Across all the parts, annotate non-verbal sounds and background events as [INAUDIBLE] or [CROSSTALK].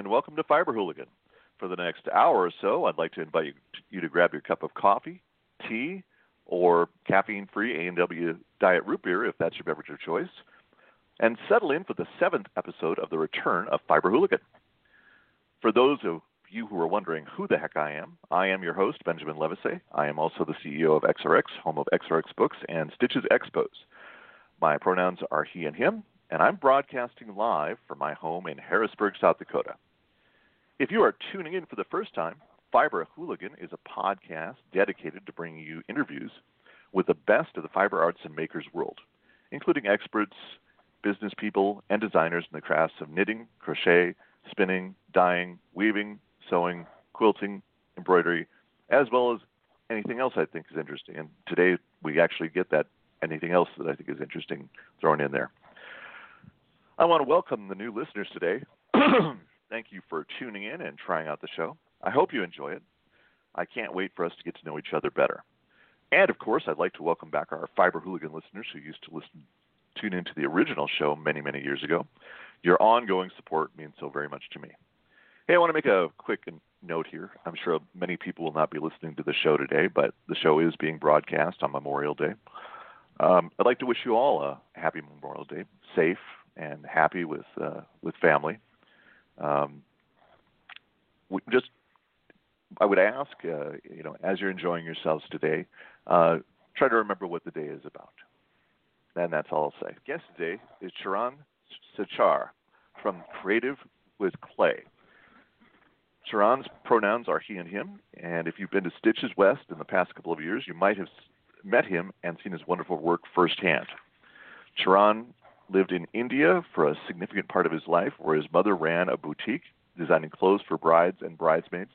And welcome to Fiber Hooligan. For the next hour or so, I'd like to invite you, to grab your cup of coffee, tea, or caffeine-free A&W Diet Root Beer if that's your beverage of choice, and settle in for the seventh episode of the return of Fiber Hooligan. For those of you who are wondering who the heck I am, I am your host, Benjamin Levisay. I am also the CEO of XRX, home of XRX Books and Stitches Expos. My pronouns are he and him, and I'm broadcasting live from my home in Harrisburg, South Dakota. If you are tuning in for the first time, Fiber Hooligan is a podcast dedicated to bringing you interviews with the best of the fiber arts and makers world, including experts, business people, and designers in the crafts of knitting, crochet, spinning, dyeing, weaving, sewing, quilting, embroidery, as well as anything else I think is interesting. And today we actually get that anything else that I think is interesting thrown in there. I want to welcome the new listeners today. [CLEARS THROAT] Thank you for tuning in and trying out the show. I hope you enjoy it. I can't wait for us to get to know each other better. And of course, I'd like to welcome back our Fiber Hooligan listeners who used to listen, tune into the original show many, many years ago. Your ongoing support means so very much to me. Hey, I want to make a quick note here. I'm sure many people will not be listening to the show today, but the show is being broadcast on Memorial Day. Um, I'd like to wish you all a happy Memorial Day, safe and happy with uh, with family. Um, just, I would ask, uh, you know, as you're enjoying yourselves today, uh, try to remember what the day is about. And that's all I'll say. Guest today is Charan Sachar from Creative with Clay. Charan's pronouns are he and him, and if you've been to Stitches West in the past couple of years, you might have met him and seen his wonderful work firsthand. Charan lived in India for a significant part of his life, where his mother ran a boutique designing clothes for brides and bridesmaids.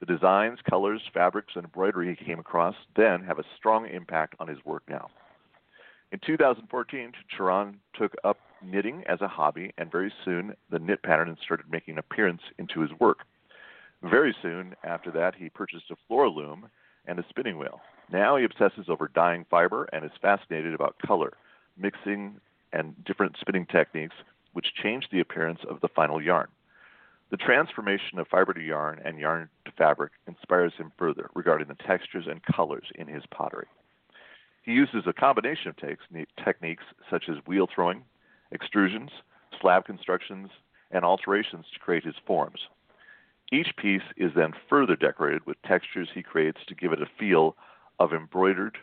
The designs, colors, fabrics, and embroidery he came across then have a strong impact on his work now. In 2014, Charan took up knitting as a hobby, and very soon the knit pattern started making an appearance into his work. Very soon after that, he purchased a floor loom and a spinning wheel. Now he obsesses over dyeing fiber and is fascinated about color, mixing, and different spinning techniques, which change the appearance of the final yarn. The transformation of fiber to yarn and yarn to fabric inspires him further regarding the textures and colors in his pottery. He uses a combination of techniques such as wheel throwing, extrusions, slab constructions, and alterations to create his forms. Each piece is then further decorated with textures he creates to give it a feel of embroidered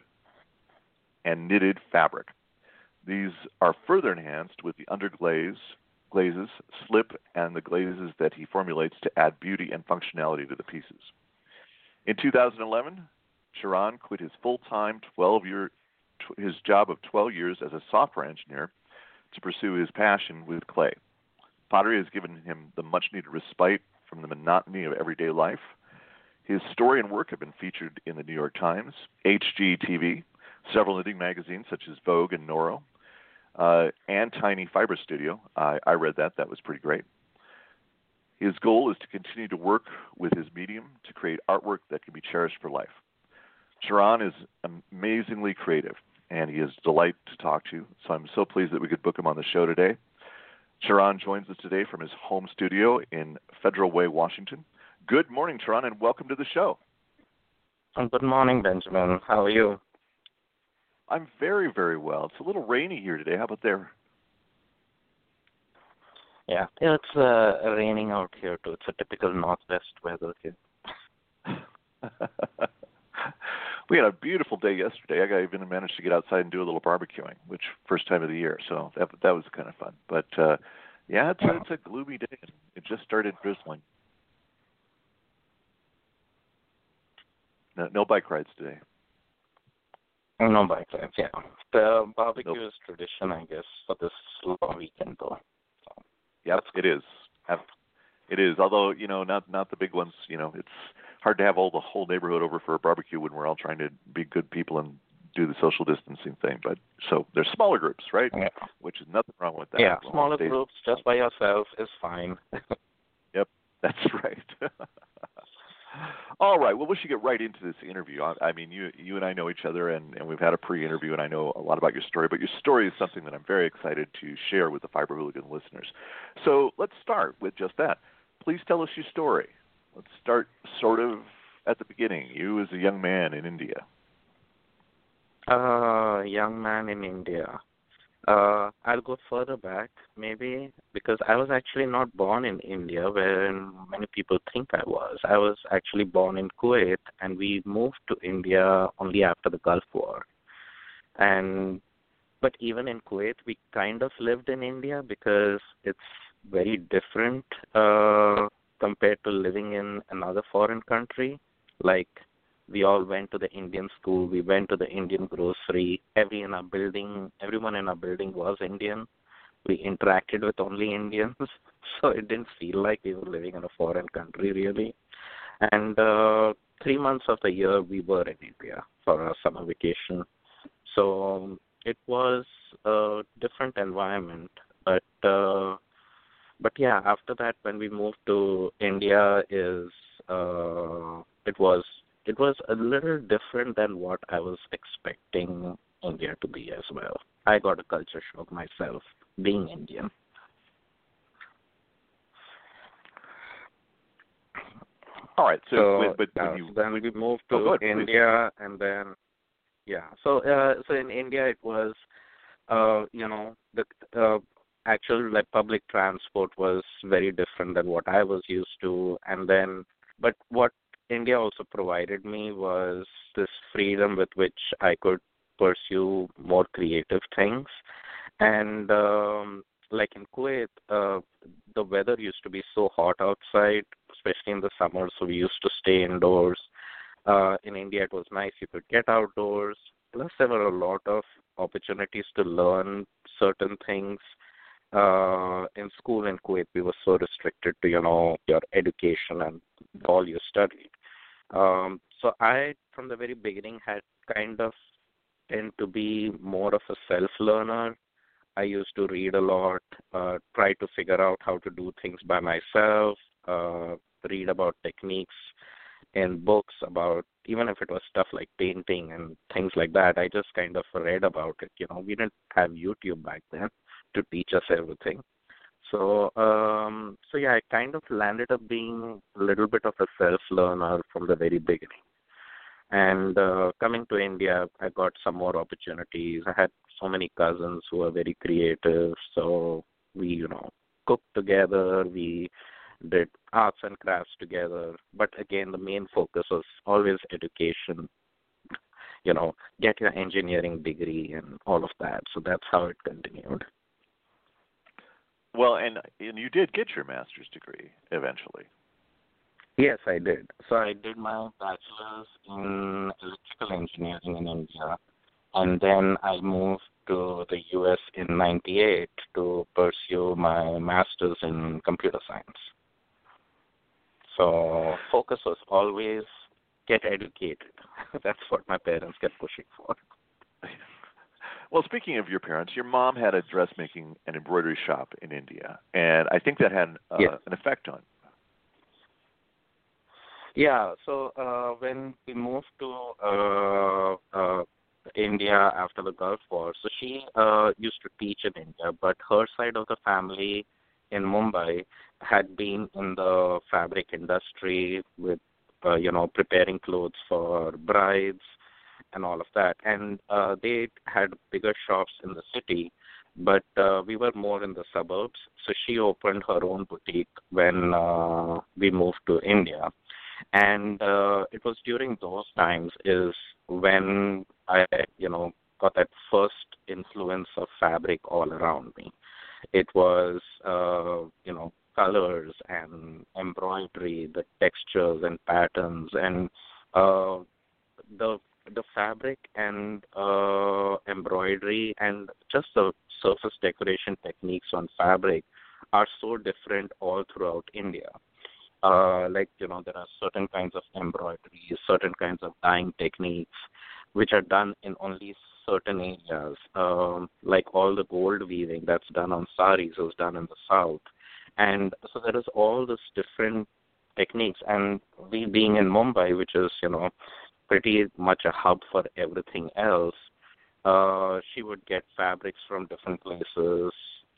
and knitted fabric. These are further enhanced with the underglaze, glazes, slip, and the glazes that he formulates to add beauty and functionality to the pieces. In 2011, Charan quit his full-time 12-year his job of 12 years as a software engineer to pursue his passion with clay. Pottery has given him the much-needed respite from the monotony of everyday life. His story and work have been featured in the New York Times, HGTV, several knitting magazines such as Vogue and Noro, uh, and Tiny Fiber Studio. I, I read that. That was pretty great. His goal is to continue to work with his medium to create artwork that can be cherished for life. Charan is amazingly creative, and he is a delight to talk to. You. So I'm so pleased that we could book him on the show today. Charan joins us today from his home studio in Federal Way, Washington. Good morning, Charan, and welcome to the show. Good morning, Benjamin. How are you? I'm very, very well. It's a little rainy here today. How about there? Yeah, yeah it's uh, raining out here too. It's a typical northwest weather here. [LAUGHS] we had a beautiful day yesterday. I even managed to get outside and do a little barbecuing, which first time of the year. So that that was kind of fun. But uh yeah, it's a, it's a gloomy day. It just started drizzling. No, no bike rides today. Mm, no bike rides, yeah. The barbecue Nope. is tradition, I guess, for this long weekend though. Yep, it is. It is. Although you know, not not the big ones. You know, it's hard to have all the whole neighborhood over for a barbecue when we're all trying to be good people and do the social distancing thing. But so there's smaller groups, right? Yeah. Which is nothing wrong with that. Yeah, Well, smaller groups just by yourself is fine. [LAUGHS] Yep, that's [LAUGHS] right. [LAUGHS] All right. Well, we should get right into this interview. I, I mean, you you and I know each other, and, and we've had a pre-interview, and I know a lot about your story. But your story is something that I'm very excited to share with the Fiber Hooligan listeners. So let's start with just that. Please tell us your story. Let's start sort of at the beginning. You as a young man in India. Uh, young man in India. Uh, I'll go further back, maybe, because I was actually not born in India, where many people think I was. I was actually born in Kuwait, and we moved to India only after the Gulf War. And but even in Kuwait, we kind of lived in India because it's very different uh, compared to living in another foreign country. Like we all went to the Indian school, we went to the Indian grocery. Every in our building, everyone in our building was Indian. We interacted with only Indians, [LAUGHS] so it didn't feel like we were living in a foreign country really. And uh, three months of the year we were in India for our summer vacation. So it was a different environment, but uh, but yeah, after that when we moved to India is uh, it was it was a little different than what I was expecting India to be as well. I got a culture shock myself being Indian. All right. So, So, but yeah, you, so then we moved to Oh, ahead, please. India, and then yeah. So uh, so in India it was, uh, you know, the uh, actual like public transport was very different than what I was used to, and then but what India also provided me was this freedom with which I could pursue more creative things, and um, like in Kuwait, uh, the weather used to be so hot outside, especially in the summer, so we used to stay indoors. Uh, in India, it was nice; you could get outdoors. Plus, there were a lot of opportunities to learn certain things. Uh, in school in Kuwait, we were so restricted to you know your education and all you studied. Um, so I, from the very beginning, had kind of tend to be more of a self learner. I used to read a lot, uh, try to figure out how to do things by myself, uh, read about techniques in books about even if it was stuff like painting and things like that. I just kind of read about it. You know, we didn't have YouTube back then to teach us everything. So, um, so yeah, I kind of landed up being a little bit of a self learner from the very beginning. And uh, coming to India, I got some more opportunities. I had so many cousins who were very creative, so we, you know, cooked together. We did arts and crafts together. But again, the main focus was always education. [LAUGHS] You know, get your engineering degree and all of that. So that's how it continued. Well, and and you did get your master's degree eventually. Yes, I did. So I did my bachelor's in electrical engineering in India, and then I moved to the US in '98 to pursue my master's in computer science. So focus was always get educated. [LAUGHS] That's what my parents kept pushing for. [LAUGHS] Well, speaking of your parents, your mom had a dressmaking and embroidery shop in India, and I think that had uh, Yes. an effect on. Yeah. So uh, when we moved to uh, uh, India after the Gulf War, so she uh, used to teach in India, but her side of the family in Mumbai had been in the fabric industry with, uh, you know, preparing clothes for brides and all of that. And uh, they had bigger shops in the city, but uh, we were more in the suburbs. So she opened her own boutique when uh, we moved to India and uh, it was during those times is when I, you know, got that first influence of fabric all around me. It was, uh, you know, colors and embroidery, the textures and patterns, and uh, the the fabric and uh, embroidery and just the surface decoration techniques on fabric are so different all throughout India. Uh, like you know, there are certain kinds of embroidery, certain kinds of dyeing techniques, which are done in only certain areas. Um, like all the gold weaving that's done on saris is done in the south, and so there is all this different techniques. And we being in Mumbai, which is you know pretty much a hub for everything else, uh, she would get fabrics from different places.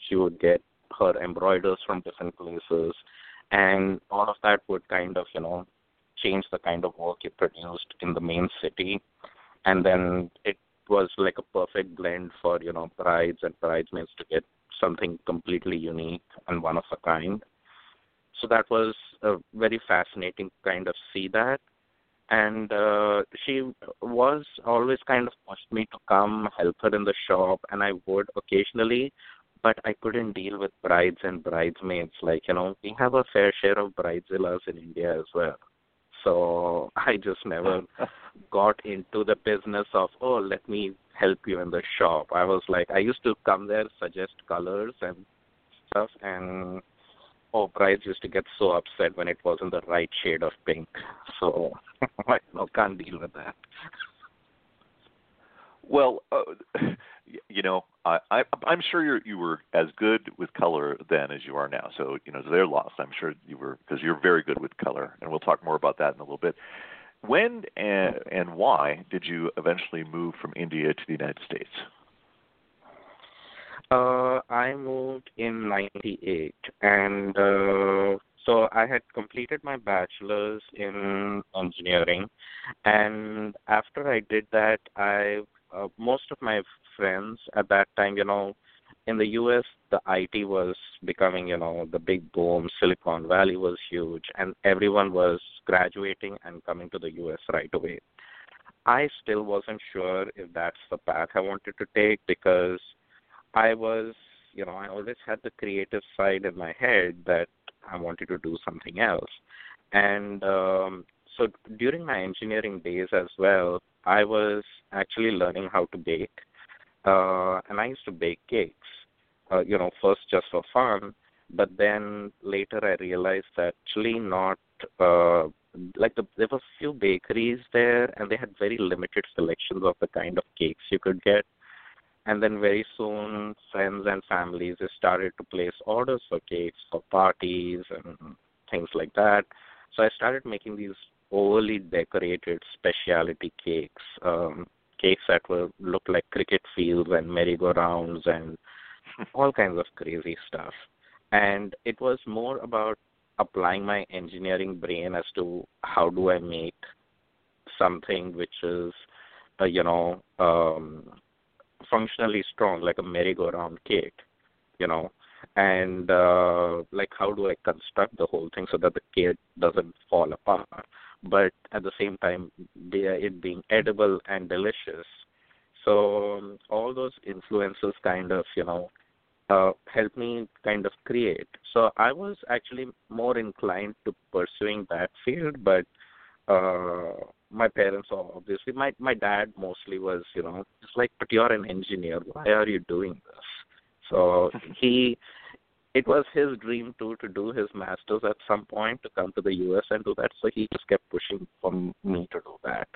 She would get her embroiders from different places, and all of that would kind of you know change the kind of work you produced in the main city, and then it was like a perfect blend for you know brides and bridesmaids to get something completely unique and one of a kind. So that was a very fascinating kind of see that. And uh, she was always kind of pushed me to come help her in the shop, and I would occasionally, but I couldn't deal with brides and bridesmaids. Like, you know, we have a fair share of bridezillas in India as well. So [LAUGHS] I just never [LAUGHS] got into the business of, oh, let me help you in the shop. I was like, I used to come there, suggest colors and stuff, and oh, brides used to get so upset when it wasn't the right shade of pink. So [LAUGHS] I no, can't deal with that. Well, uh, you know, I, I I'm sure you you were as good with color then as you are now. So you know, they're lost. I'm sure you were because you're very good with color, and we'll talk more about that in a little bit. When and, and why did you eventually move from India to the United States? Uh, I moved in '98, and uh, so I had completed my bachelor's in engineering, and after I did that, I uh, most of my friends at that time, you know, in the US, the IT was becoming, you know, the big boom. Silicon Valley was huge, and everyone was graduating and coming to the US right away. I still wasn't sure if that's the path I wanted to take because I was, you know, I always had the creative side in my head that I wanted to do something else. And um, so during my engineering days as well, I was actually learning how to bake uh, and I used to bake cakes. Uh, you know, first just for fun, but then later I realized that actually not uh, like the, there were a few bakeries there, and they had very limited selections of the kind of cakes you could get. And then very soon, friends and families started to place orders for cakes for parties and things like that. So I started making these overly decorated specialty cakes. Um, cakes that were looked like cricket fields and merry-go-rounds and [LAUGHS] all kinds of crazy stuff. And it was more about applying my engineering brain as to how do I make something which is, uh, you know, um, functionally strong, like a merry-go-round cake, you know, and uh, like how do I construct the whole thing so that the cake doesn't fall apart but at the same time it being edible and delicious. So um, all those influences kind of you know uh, help me kind of create. So I was actually more inclined to pursuing that field, but uh, my parents obviously my my dad mostly was you know it's like but you're an engineer why are you doing this so [LAUGHS] he it was his dream too to do his masters at some point to come to the US and do that. So he just kept pushing for me to do that.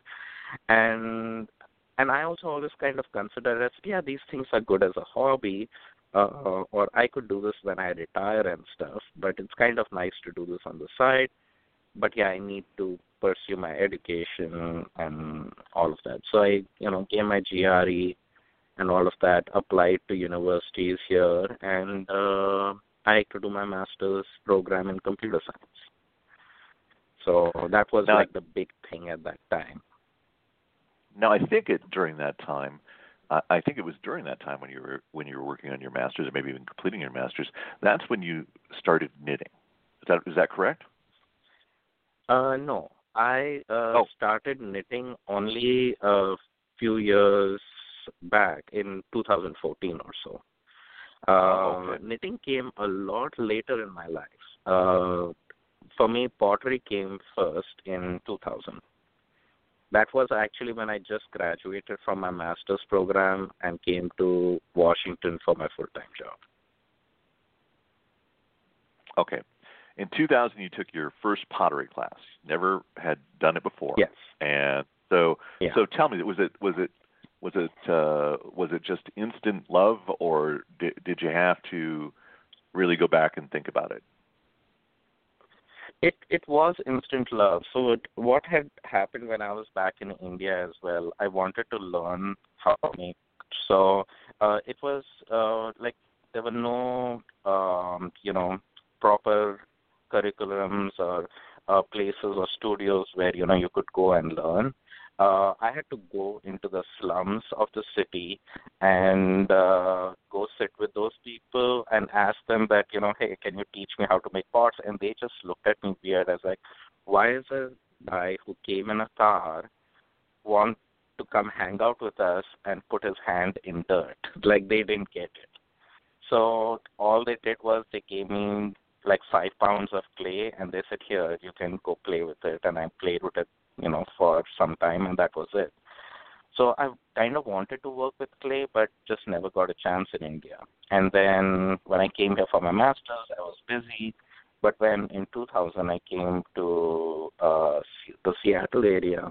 And and I also always kind of consider as yeah, these things are good as a hobby, uh, or I could do this when I retire and stuff. But it's kind of nice to do this on the side. But yeah, I need to pursue my education and all of that. So I, you know, gave my GRE and all of that, applied to universities here, and uh, I had to do my master's program in computer science. So that was now, like the big thing at that time. Now I think it during that time, uh, I think it was during that time when you were when you were working on your master's or maybe even completing your master's. That's when you started knitting. Is that is that correct? Uh, no, I uh, oh. started knitting only a few years back in 2014 or so. Uh, okay. Knitting came a lot later in my life. Uh, for me, pottery came first in 2000 that was actually when I just graduated from my master's program and came to Washington for my full time job. Okay. In 2000, you took your first pottery class. Never had done it before. Yes. And so, Yeah. so tell me, was it was it was it uh, was it just instant love, or did did you have to really go back and think about it? It it was instant love. So it, what had happened when I was back in India as well, I wanted to learn how to make. So uh, it was uh, like there were no um, you know proper curriculums or uh, places or studios where you know you could go and learn. Uh, I had to go into the slums of the city and uh, go sit with those people and ask them that you know, hey, can you teach me how to make pots? And they just looked at me weird as like, why is a guy who came in a car want to come hang out with us and put his hand in dirt? [LAUGHS] Like they didn't get it. So all they did was they gave me like five pounds of clay and they said, Here, you can go play with it and I played with it, you know, for some time and that was it. So I kind of wanted to work with clay but just never got a chance in India. And then when I came here for my masters I was busy. But when in 2000 I came to uh, the Seattle area,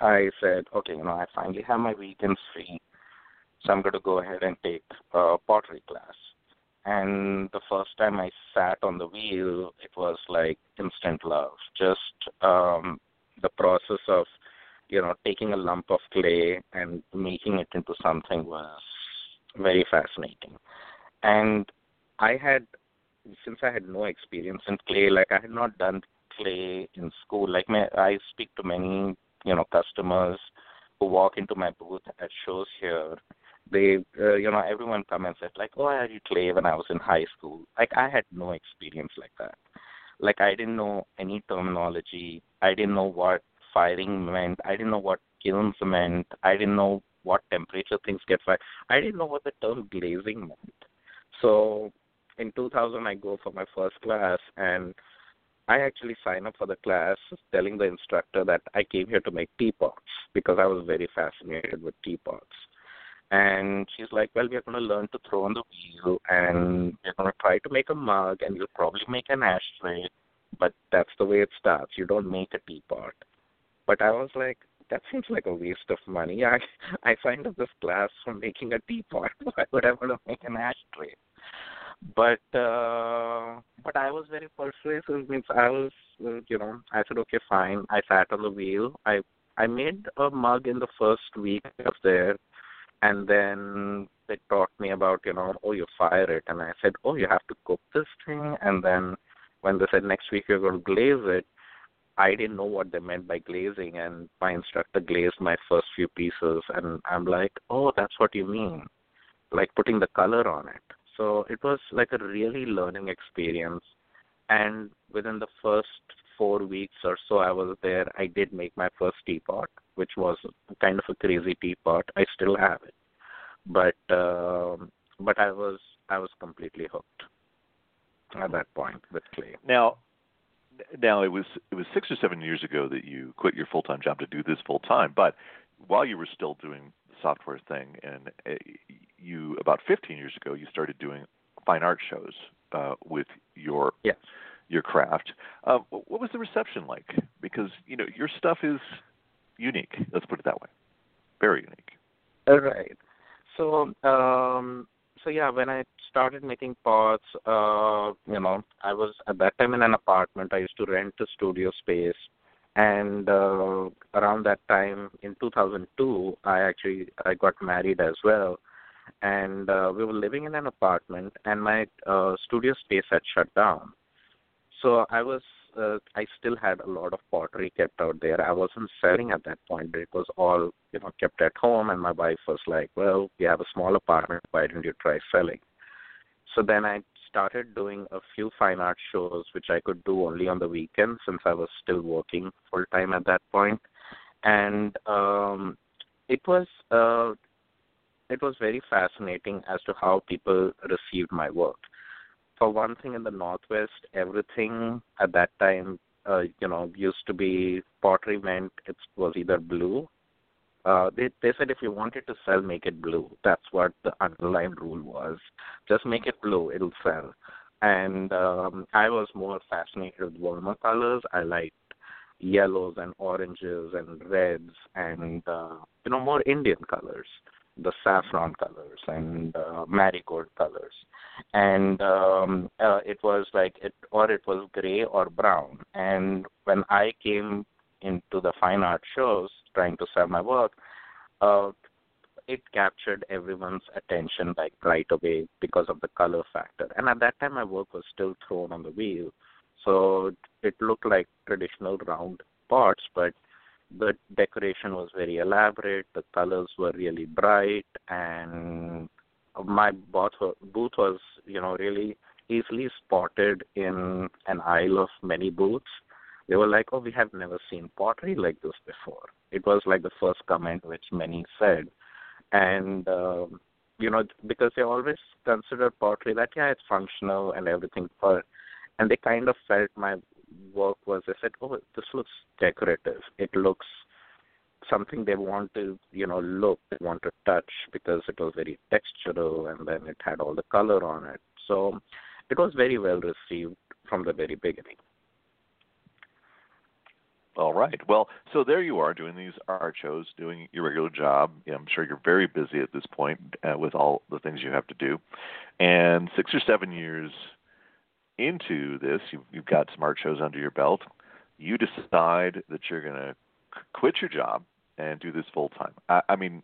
I said, okay, you know, I finally have my weekends free, so I'm going to go ahead and take a pottery class. And the first time I sat on the wheel, it was like instant love. Just um, the process of, you know, taking a lump of clay and making it into something was very fascinating. And I had, since I had no experience in clay, like I had not done clay in school. Like my, I speak to many, you know, customers who walk into my booth at shows here they uh, you know everyone come and that like oh i did clay when i was in high school? Like i had no experience like that. Like i didn't know any terminology. I didn't know what firing meant. I didn't know what kilns meant. I didn't know what temperature things get fired i didn't know what the term glazing meant. So in 2000 i go for my first class and I actually sign up for the class telling the instructor that I came here to make teapots because I was very fascinated with teapots and she's like, "Well, we're going to learn to throw on the wheel, and we're going to try to make a mug, and you'll probably make an ashtray, but that's the way it starts. You don't make a teapot." But I was like, "That seems like a waste of money. I [LAUGHS] I signed up this class for making a teapot. [LAUGHS] Why would I want to make an ashtray?" But uh but I was very persuasive. Means I was, uh, you know, I said, "Okay, fine." I sat on the wheel. I I made a mug in the first week of there and then they taught me about you know oh you fire it. And i said oh you have to cook this thing. And then when they said next week you're going to glaze it i didn't know what they meant by glazing. And my instructor glazed my first few pieces. And i'm like oh that's what you mean. Like putting the color on it. So it was like a really learning experience. And within the first four weeks or so I was there, I did make my first teapot, which was kind of a crazy teapot. I still have it, but uh, but I was I was completely hooked at that point with clay. Now, now it was it was six or seven years ago that you quit your full time job to do this full time. But while you were still doing the software thing, and uh, you about 15 years ago, you started doing fine art shows uh, with your yes your craft. Uh, what was the reception like? Because you know your stuff is unique. Let's put it that way. Very unique. All right. So um, so yeah, when I started making pots, uh, you know, I was at that time in an apartment. I used to rent a studio space, and uh, around that time in 2002, I actually I got married as well, and uh, we were living in an apartment, and my uh, studio space had shut down. So I was uh, I still had a lot of pottery kept out there. I wasn't selling at that point. It was all you know kept at home, and my wife was like, "Well, we have a small apartment. Why don't you try selling?" So then I started doing a few fine art shows, which I could do only on the weekends since I was still working full time at that point, and um, it was uh, it was very fascinating as to how people received my work for one thing in the northwest everything at that time uh, you know, used to be pottery meant it was either blue. Uh, they they said if you wanted to sell, make it blue. That's what the underlying rule was. Just make it blue, it'll sell. And um, I was more fascinated with warmer colors. I liked yellows and oranges and reds and uh, you know more Indian colors the saffron colors and uh, marigold colors. And um uh, it was like it or it was gray or brown. And when i came into the fine art shows trying to sell my work uh it captured everyone's attention like right away because of the color factor. And at that time my work was still thrown on the wheel. So it looked like traditional round pots but the decoration was very elaborate, the colors were really bright, and my booth was, you know, really easily spotted in an aisle of many booths. They were like, "Oh, we have never seen pottery like this before." It was like the first comment which many said, and um, you know, because they always consider pottery that yeah, it's functional and everything, but and they kind of felt my work was I said, oh, this looks decorative. It looks something they want to, you know, look, they want to touch because it was very textural and then it had all the color on it. So it was very well received from the very beginning. All right. Well, so there you are doing these art shows, doing your regular job. I'm sure you're very busy at this point uh, with all the things you have to do. And six or seven years into this, you've, you've got smart shows under your belt. You decide that you're going to quit your job and do this full time. I, I mean,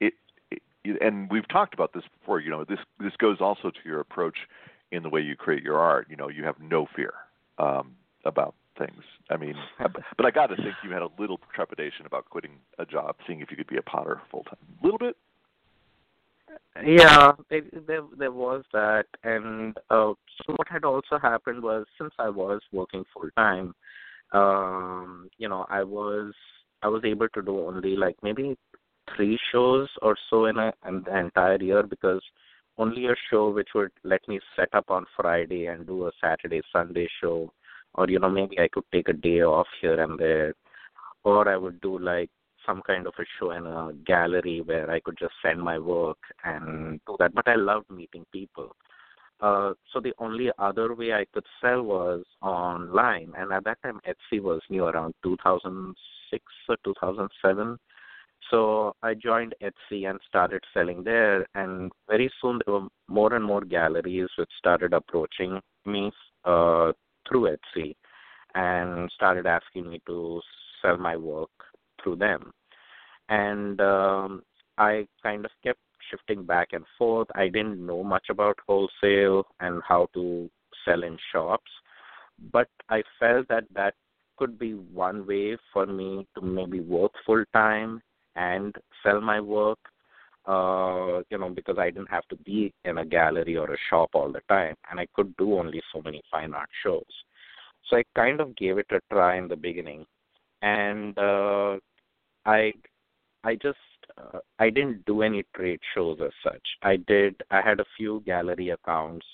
it, it, and we've talked about this before. You know, this this goes also to your approach in the way you create your art. You know, you have no fear um, about things. I mean, [LAUGHS] but I got to think you had a little trepidation about quitting a job, seeing if you could be a potter full time. A little bit. Yeah, there, there was that, and uh, so what had also happened was since I was working full time, um, you know, I was I was able to do only like maybe three shows or so in a in the entire year because only a show which would let me set up on Friday and do a Saturday Sunday show, or you know maybe I could take a day off here and there, or I would do like some kind of a show in a gallery where I could just send my work and do that. But I loved meeting people. Uh, so the only other way I could sell was online, and at that time Etsy was new around 2006 or 2007. So I joined Etsy and started selling there, and very soon there were more and more galleries which started approaching me uh, through Etsy and started asking me to sell my work through them and um, I kind of kept shifting back and forth. I didn't know much about wholesale and how to sell in shops, but I felt that that could be one way for me to maybe work full time and sell my work. Uh, you know, because I didn't have to be in a gallery or a shop all the time, and I could do only so many fine art shows. So I kind of gave it a try in the beginning, and uh, I I just uh, I didn't do any trade shows as such. I did I had a few gallery accounts,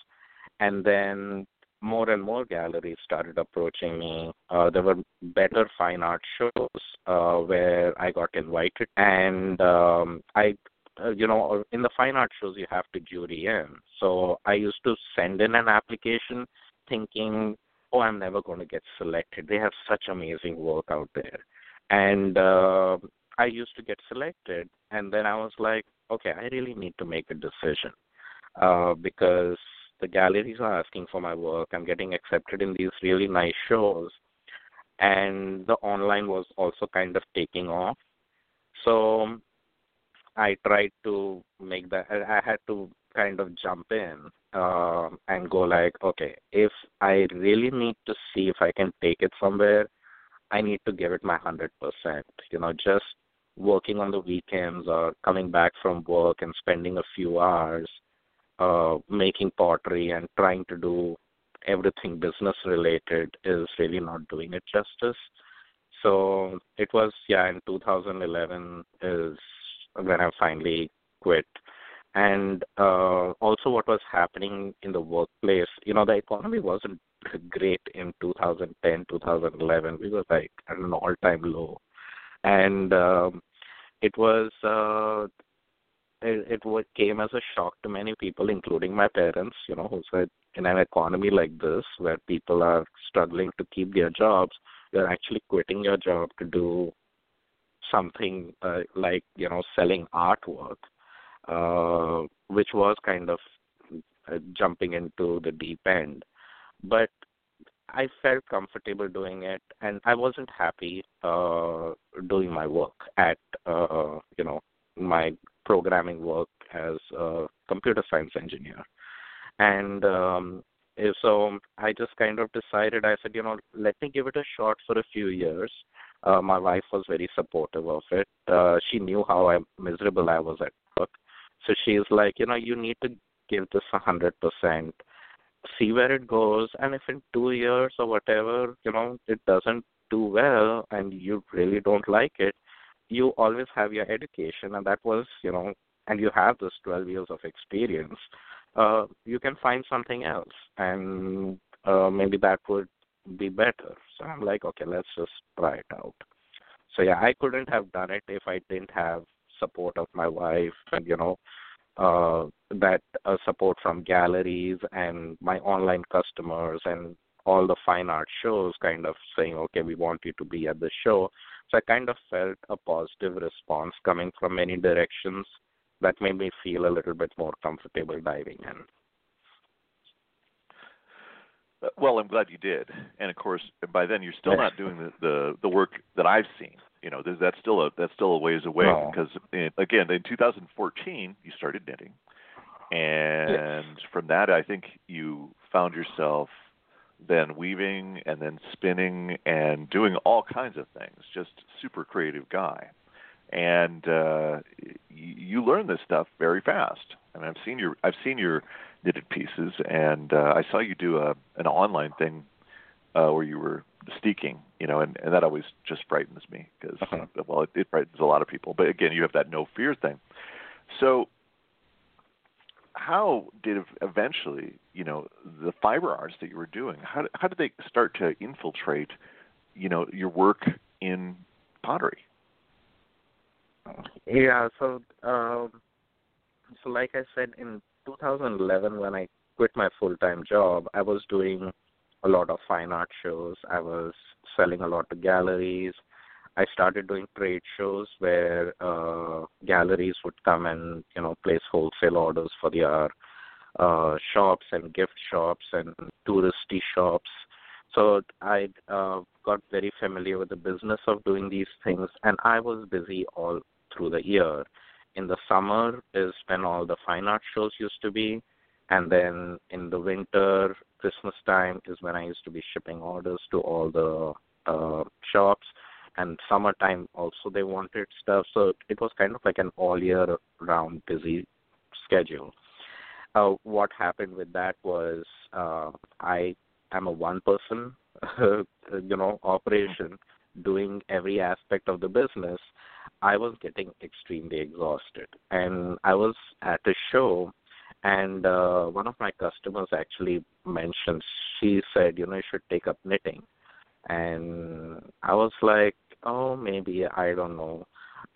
and then more and more galleries started approaching me. Uh, there were better fine art shows uh, where I got invited, and um, I, uh, you know, in the fine art shows you have to jury in. So I used to send in an application, thinking, oh, I'm never going to get selected. They have such amazing work out there, and uh, I used to get selected, and then I was like, okay, I really need to make a decision uh, because the galleries are asking for my work. I'm getting accepted in these really nice shows, and the online was also kind of taking off. So I tried to make that. I had to kind of jump in uh, and go like, okay, if I really need to see if I can take it somewhere, I need to give it my hundred percent. You know, just working on the weekends or coming back from work and spending a few hours uh, making pottery and trying to do everything business related is really not doing it justice. So it was yeah in 2011 is when I finally quit. And uh, also, what was happening in the workplace, you know, the economy wasn't great in 2010, 2011. We were like at an all-time low, and um, it was uh, it, it came as a shock to many people, including my parents. You know, who said in an economy like this where people are struggling to keep their jobs, you're actually quitting your job to do something uh, like you know selling artwork, uh, which was kind of uh, jumping into the deep end. But I felt comfortable doing it, and I wasn't happy uh, doing my work at uh, you know my programming work as a computer science engineer, and um, so I just kind of decided. I said, you know, let me give it a shot for a few years. Uh, my wife was very supportive of it. Uh, she knew how I, miserable I was at work, so she's like, you know, you need to give this a hundred percent see where it goes and if in two years or whatever you know it doesn't do well and you really don't like it you always have your education and that was you know and you have this 12 years of experience uh you can find something else and uh maybe that would be better. So i'm like okay let's just try it out. So yeah i couldn't have done it if i didn't have support of my wife and you know uh, that uh, support from galleries and my online customers and all the fine art shows kind of saying, okay, we want you to be at the show. So I kind of felt a positive response coming from many directions that made me feel a little bit more comfortable diving in. Well, I'm glad you did, and of course, by then you're still not doing the the, the work that I've seen. You know that's still a that's still a ways away because in, again in 2014 you started knitting. And yes. from that i think you found yourself then weaving and then spinning and doing all kinds of things. Just super creative guy. And uh you learn this stuff very fast. I mean, I've seen your I've seen your knitted pieces, and uh, I saw you do a an online thing uh, where you were steeking, you know, and, and that always just frightens me because, uh-huh. well, it, it frightens a lot of people. But again, you have that no fear thing. So, how did eventually, you know, the fiber arts that you were doing, how how did they start to infiltrate, you know, your work in pottery? Yeah, so um, so like I said, in 2011, when I quit my full time job, I was doing a lot of fine art shows. I was selling a lot to galleries. I started doing trade shows where uh, galleries would come and you know place wholesale orders for their uh, shops and gift shops and touristy shops. So I uh, got very familiar with the business of doing these things, and I was busy all through the year. In the summer is when all the fine art shows used to be, and then in the winter christmas time is when i used to be shipping orders to all the uh shops. And summertime also they wanted stuff. So it was kind of like an all year round busy schedule. Uh what happened with that was uh i am a one person [LAUGHS] you know operation doing every aspect of the business i was getting extremely exhausted and i was at a show and uh, one of my customers actually mentioned, she said, you know, you should take up knitting. And I was like, oh, maybe, I don't know.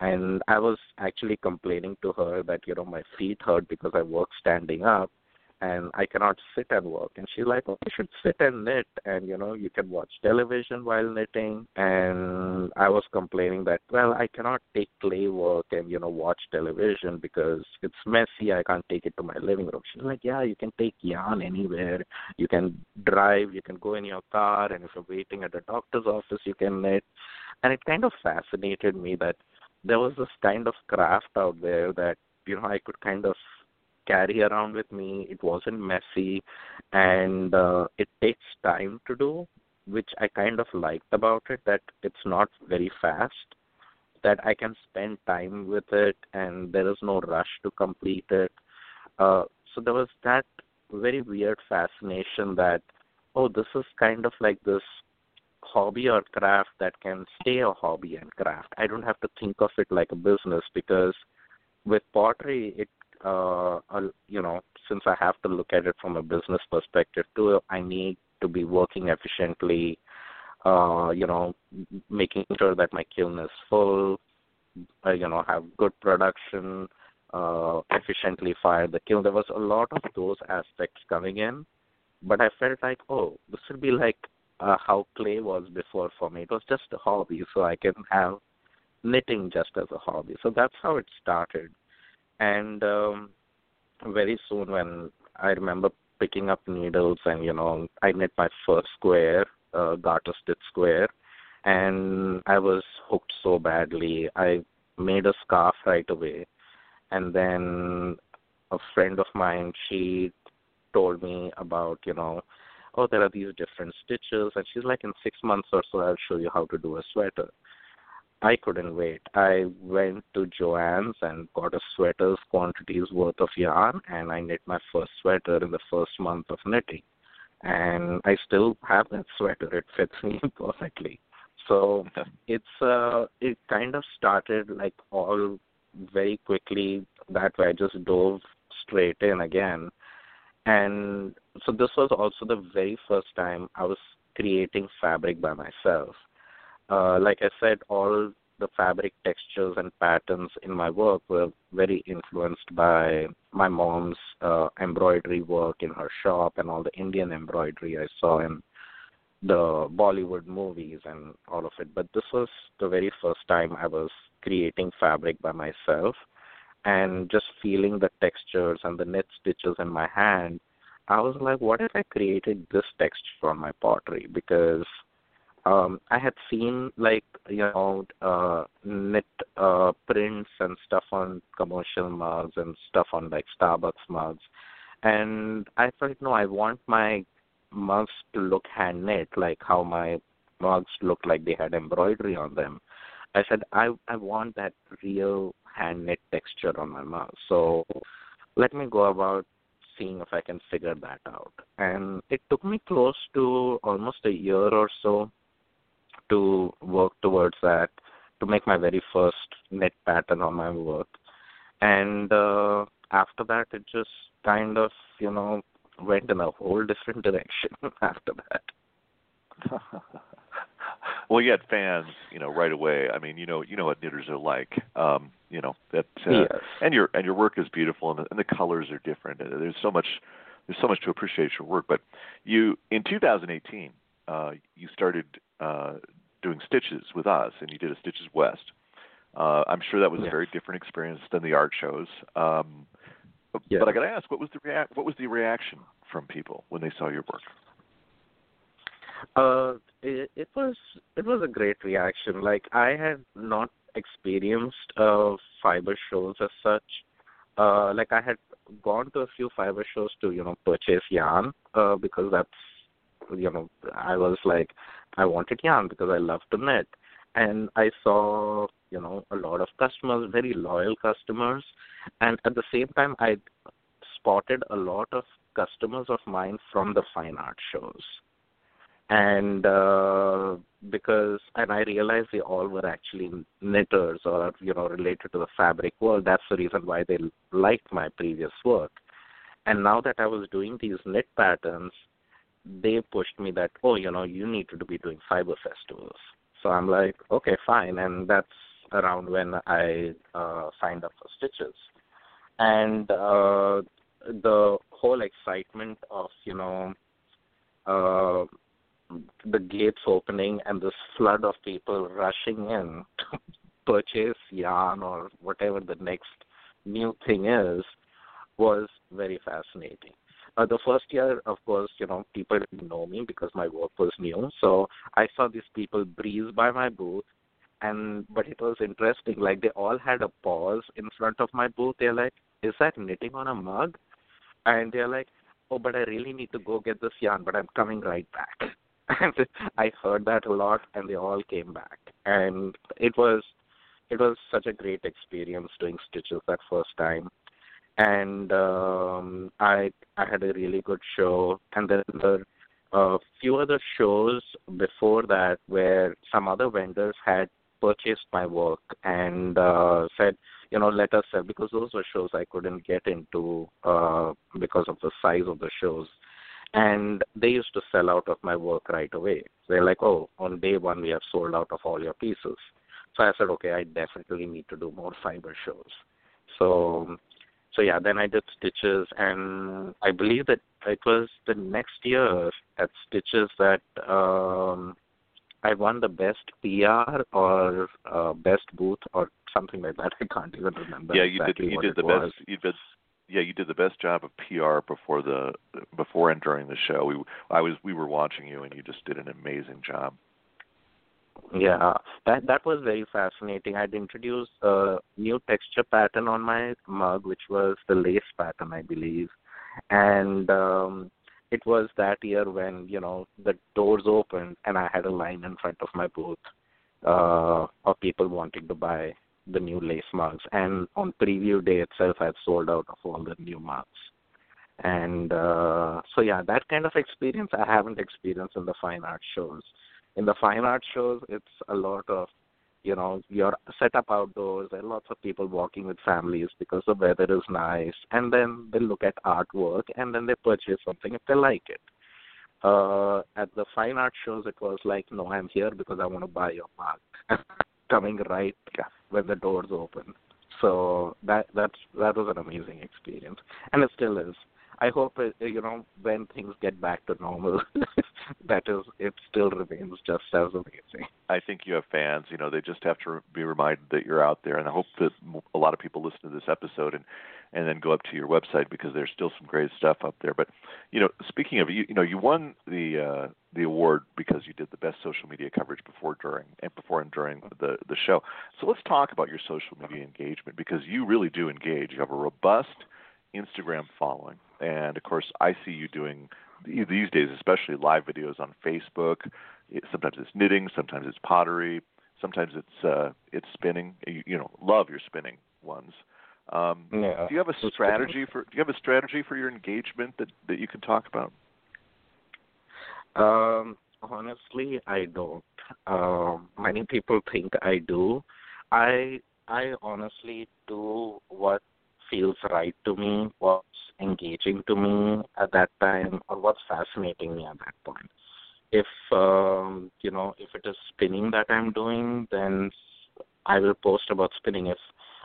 And I was actually complaining to her that, you know, my feet hurt because I work standing up and I cannot sit and work. And she's like, oh, you should sit and knit, and you know, you can watch television while knitting. And I was complaining that, well, I cannot take clay work and you know watch television because it's messy. I can't take it to my living room. She's like, yeah, you can take yarn anywhere. You can drive. You can go in your car, and if you're waiting at the doctor's office, you can knit. And it kind of fascinated me that there was this kind of craft out there that you know I could kind of carry around with me. It wasn't messy, and uh, it takes time to do, which I kind of liked about it. That it's not very fast. That I can spend time with it, and there is no rush to complete it. Uh, so there was that very weird fascination that oh, this is kind of like this hobby or craft that can stay a hobby and craft. I don't have to think of it like a business because with pottery it uh, you know, since I have to look at it from a business perspective too, I need to be working efficiently, uh, you know, making sure that my kiln is full, uh, you know, have good production, uh, efficiently fire the kiln. There was a lot of those aspects coming in, but I felt like, oh, this would be like uh, how clay was before for me. It was just a hobby, so I can have knitting just as a hobby. So that's how it started. And um, very soon, when I remember picking up needles and you know, I knit my first square, uh, garter stitch square, and I was hooked so badly. I made a scarf right away, and then a friend of mine, she told me about you know oh, there are these different stitches. And she's like, in six months or so, I'll show you how to do a sweater. I couldn't wait. I went to Joann's and got a sweater's quantities worth of yarn, and I knit my first sweater in the first month of knitting. And I still have that sweater. It fits me [LAUGHS] perfectly. So [LAUGHS] it's uh, it kind of started like all very quickly that way. I just dove straight in again, and so this was also the very first time I was creating fabric by myself. Uh, like I said, all the fabric textures and patterns in my work were very influenced by my mom's uh, embroidery work in her shop and all the Indian embroidery I saw in the Bollywood movies and all of it. But this was the very first time I was creating fabric by myself and just feeling the textures and the knit stitches in my hand, I was like, what if I created this texture on my pottery? Because um I had seen like you know uh knit uh prints and stuff on commercial mugs and stuff on like Starbucks mugs and I thought no I want my mugs to look hand knit like how my mugs look like they had embroidery on them. I said I I want that real hand knit texture on my mug. So let me go about seeing if I can figure that out. And it took me close to almost a year or so to work towards that, to make my very first knit pattern on my work. And uh, after that, it just kind of, you know, went in a whole different direction [LAUGHS] after that. [LAUGHS] well, you had fans, you know, right away. I mean, you know, you know what knitters are like. Um, you know that, uh, yes. and your and your work is beautiful, and the, and the colors are different. There's so much, there's so much to appreciate your work. But you, in 2018, uh, you started uh, doing stitches with us, and you did a Stitches West. Uh, I'm sure that was yes. a very different experience than the art shows. Um, yes. But I got to ask, what was the rea- what was the reaction from people when they saw your work? Uh, it, it was it was a great reaction. Like I had not experienced uh fiber shows as such. Uh, like I had gone to a few fiber shows to you know purchase yarn uh, because that's you know I was like I wanted yarn because I love to knit, and I saw you know a lot of customers, very loyal customers, and at the same time I spotted a lot of customers of mine from the fine art shows and uh, because and I realized they all were actually knitters or you know related to the fabric world. That's the reason why they liked my previous work. And now that I was doing these knit patterns, they pushed me that oh you know you need to be doing fiber festivals. So I'm like okay fine, and that's around when I uh, signed up for Stitches, and uh, the whole excitement of you know. Uh, the gates opening and this flood of people rushing in to [LAUGHS] purchase yarn or whatever the next new thing is was very fascinating. Uh, the first year, of course, you know, people didn't know me because my work was new. So I saw these people breeze by my booth, and but it was interesting. Like they all had a pause in front of my booth. They're like, "Is that knitting on a mug?" And they're like, "Oh, but I really need to go get this yarn, but I'm coming right back." [LAUGHS] and I heard that a lot, and they all came back, and it was it was such a great experience doing stitches that first time, and um, I I had a really good show, and then there were a few other shows before that where some other vendors had purchased my work and uh, said, you know, let us sell because those were shows I couldn't get into uh, because of the size of the shows and they used to sell out of my work right away. They're like, "Oh, on day one we have sold out of all your pieces." So I said, "Okay, I definitely need to do more fiber shows." So, so yeah, then I did Stitches, and I believe that it was the next year at Stitches that um, I won the best PR or uh, best booth or something like that. [LAUGHS] I can't even remember. Yeah, exactly you did. You did the was. best. You did. Yeah, you did the best job of PR before the before and during the show. We I was we were watching you, and you just did an amazing job. Yeah, that that was very fascinating. I'd introduced a new texture pattern on my mug, which was the lace pattern, I believe, and um, it was that year when you know the doors opened and I had a line in front of my booth uh, of people wanting to buy the new lace mugs, and on preview day itself, I had sold out of all the new mugs. And uh, so, yeah, that kind of experience I haven't experienced in the fine art shows in the fine art shows it's a lot of you know you're set up outdoors are lots of people walking with families because the weather is nice and then they look at artwork and then they purchase something if they like it. Uh at the fine art shows it was like no i'm here because i want to buy your mug [LAUGHS] coming right when the doors open. So that that's that was an amazing experience. And it still is I hope it, you know when things get back to normal, [LAUGHS] that is it still remains just as amazing. I think you have fans. You know, they just have to be reminded that you're out there, and I hope that a lot of people listen to this episode and and then go up to your website because there's still some great stuff up there. But you know, speaking of you, you know, you won the uh, the award because you did the best social media coverage before, during, and before and during the the show. So let's talk about your social media engagement because you really do engage. You have a robust Instagram following, and of course, I see you doing these days, especially live videos on Facebook. It, sometimes it's knitting, sometimes it's pottery, sometimes it's uh, it's spinning. You, you know, love your spinning ones. Um, yeah. Do you have a strategy for Do you have a strategy for your engagement that that you can talk about? Um, honestly, I don't. Um, many people think I do. I I honestly do what feels right to me, what's engaging to me at that time, or what's fascinating me at that point. If um, you know, if it is spinning that I'm doing, then I will post about spinning. If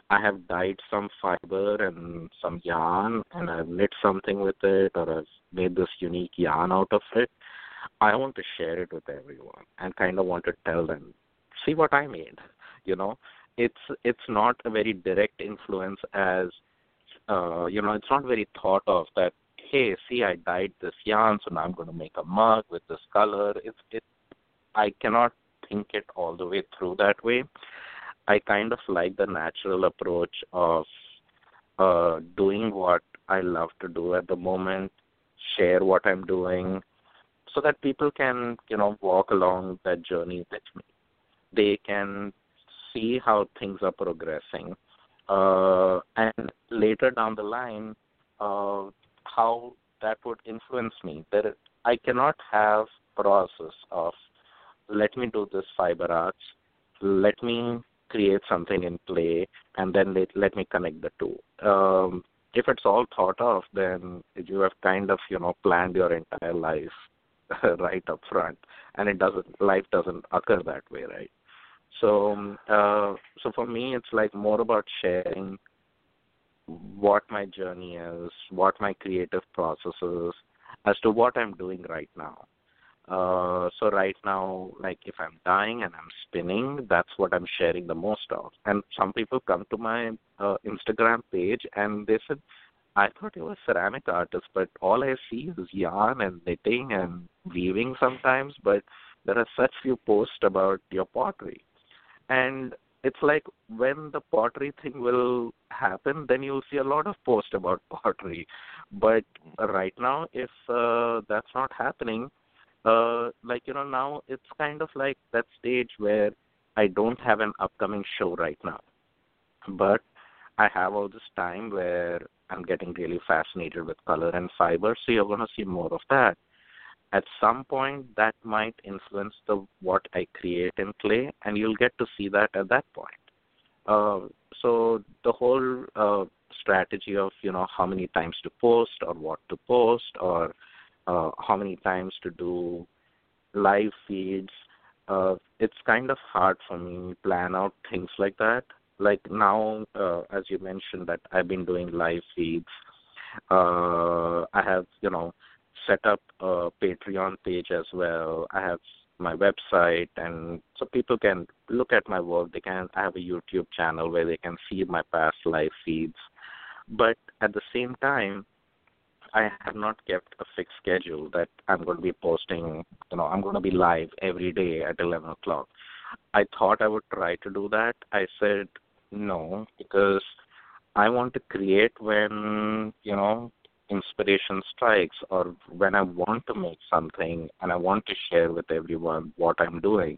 I have dyed some fiber and some yarn, and I've knit something with it, or I've made this unique yarn out of it, I want to share it with everyone and kind of want to tell them, see what I made. You know, it's it's not a very direct influence as uh, you know, it's not very thought of that. Hey, see, I dyed this yarn, so now I'm going to make a mug with this color. It's it. I cannot think it all the way through that way. I kind of like the natural approach of uh, doing what I love to do at the moment, share what I'm doing, so that people can, you know, walk along that journey with me. They can see how things are progressing uh, and later down the line, uh, how that would influence me. There, I cannot have process of let me do this fiber arts, let me create something in play, and then let, let me connect the two. Um, if it's all thought of, then you have kind of you know planned your entire life [LAUGHS] right up front, and it doesn't life doesn't occur that way, right? So, um, uh, so for me, it's like more about sharing what my journey is, what my creative process is, as to what I'm doing right now. Uh, so right now, like if I'm dying and I'm spinning, that's what I'm sharing the most of. And some people come to my uh, Instagram page and they said, I thought you were a ceramic artist, but all I see is yarn and knitting and weaving sometimes, but there are such few posts about your pottery and it's like when the pottery thing will happen then you'll see a lot of posts about [LAUGHS] pottery. But right now if uh, that's not happening uh like you know now it's kind of like that stage where i don't have an upcoming show right now. But i have all this time where i'm getting really fascinated with color and fiber so you're going to see more of that at some point that might influence the what I create in clay, and you'll get to see that at that point. Uh, so the whole uh, strategy of you know how many times to post or what to post or uh, how many times to do live feeds. Uh, it's kind of hard for me plan out things like that. Like now, uh, as you mentioned, that I've been doing live feeds. Uh, I have, you know, set up a Patreon page as well. I have my website, and so people can look at my work. They can. I have a YouTube channel where they can see my past live feeds. But at the same time, I have not kept a fixed schedule that I'm going to be posting. You know, I'm going to be live every day at 11 o'clock. I thought I would try to do that. I said no because I want to create when you know inspiration strikes or when I want to make something and I want to share with everyone what I'm doing.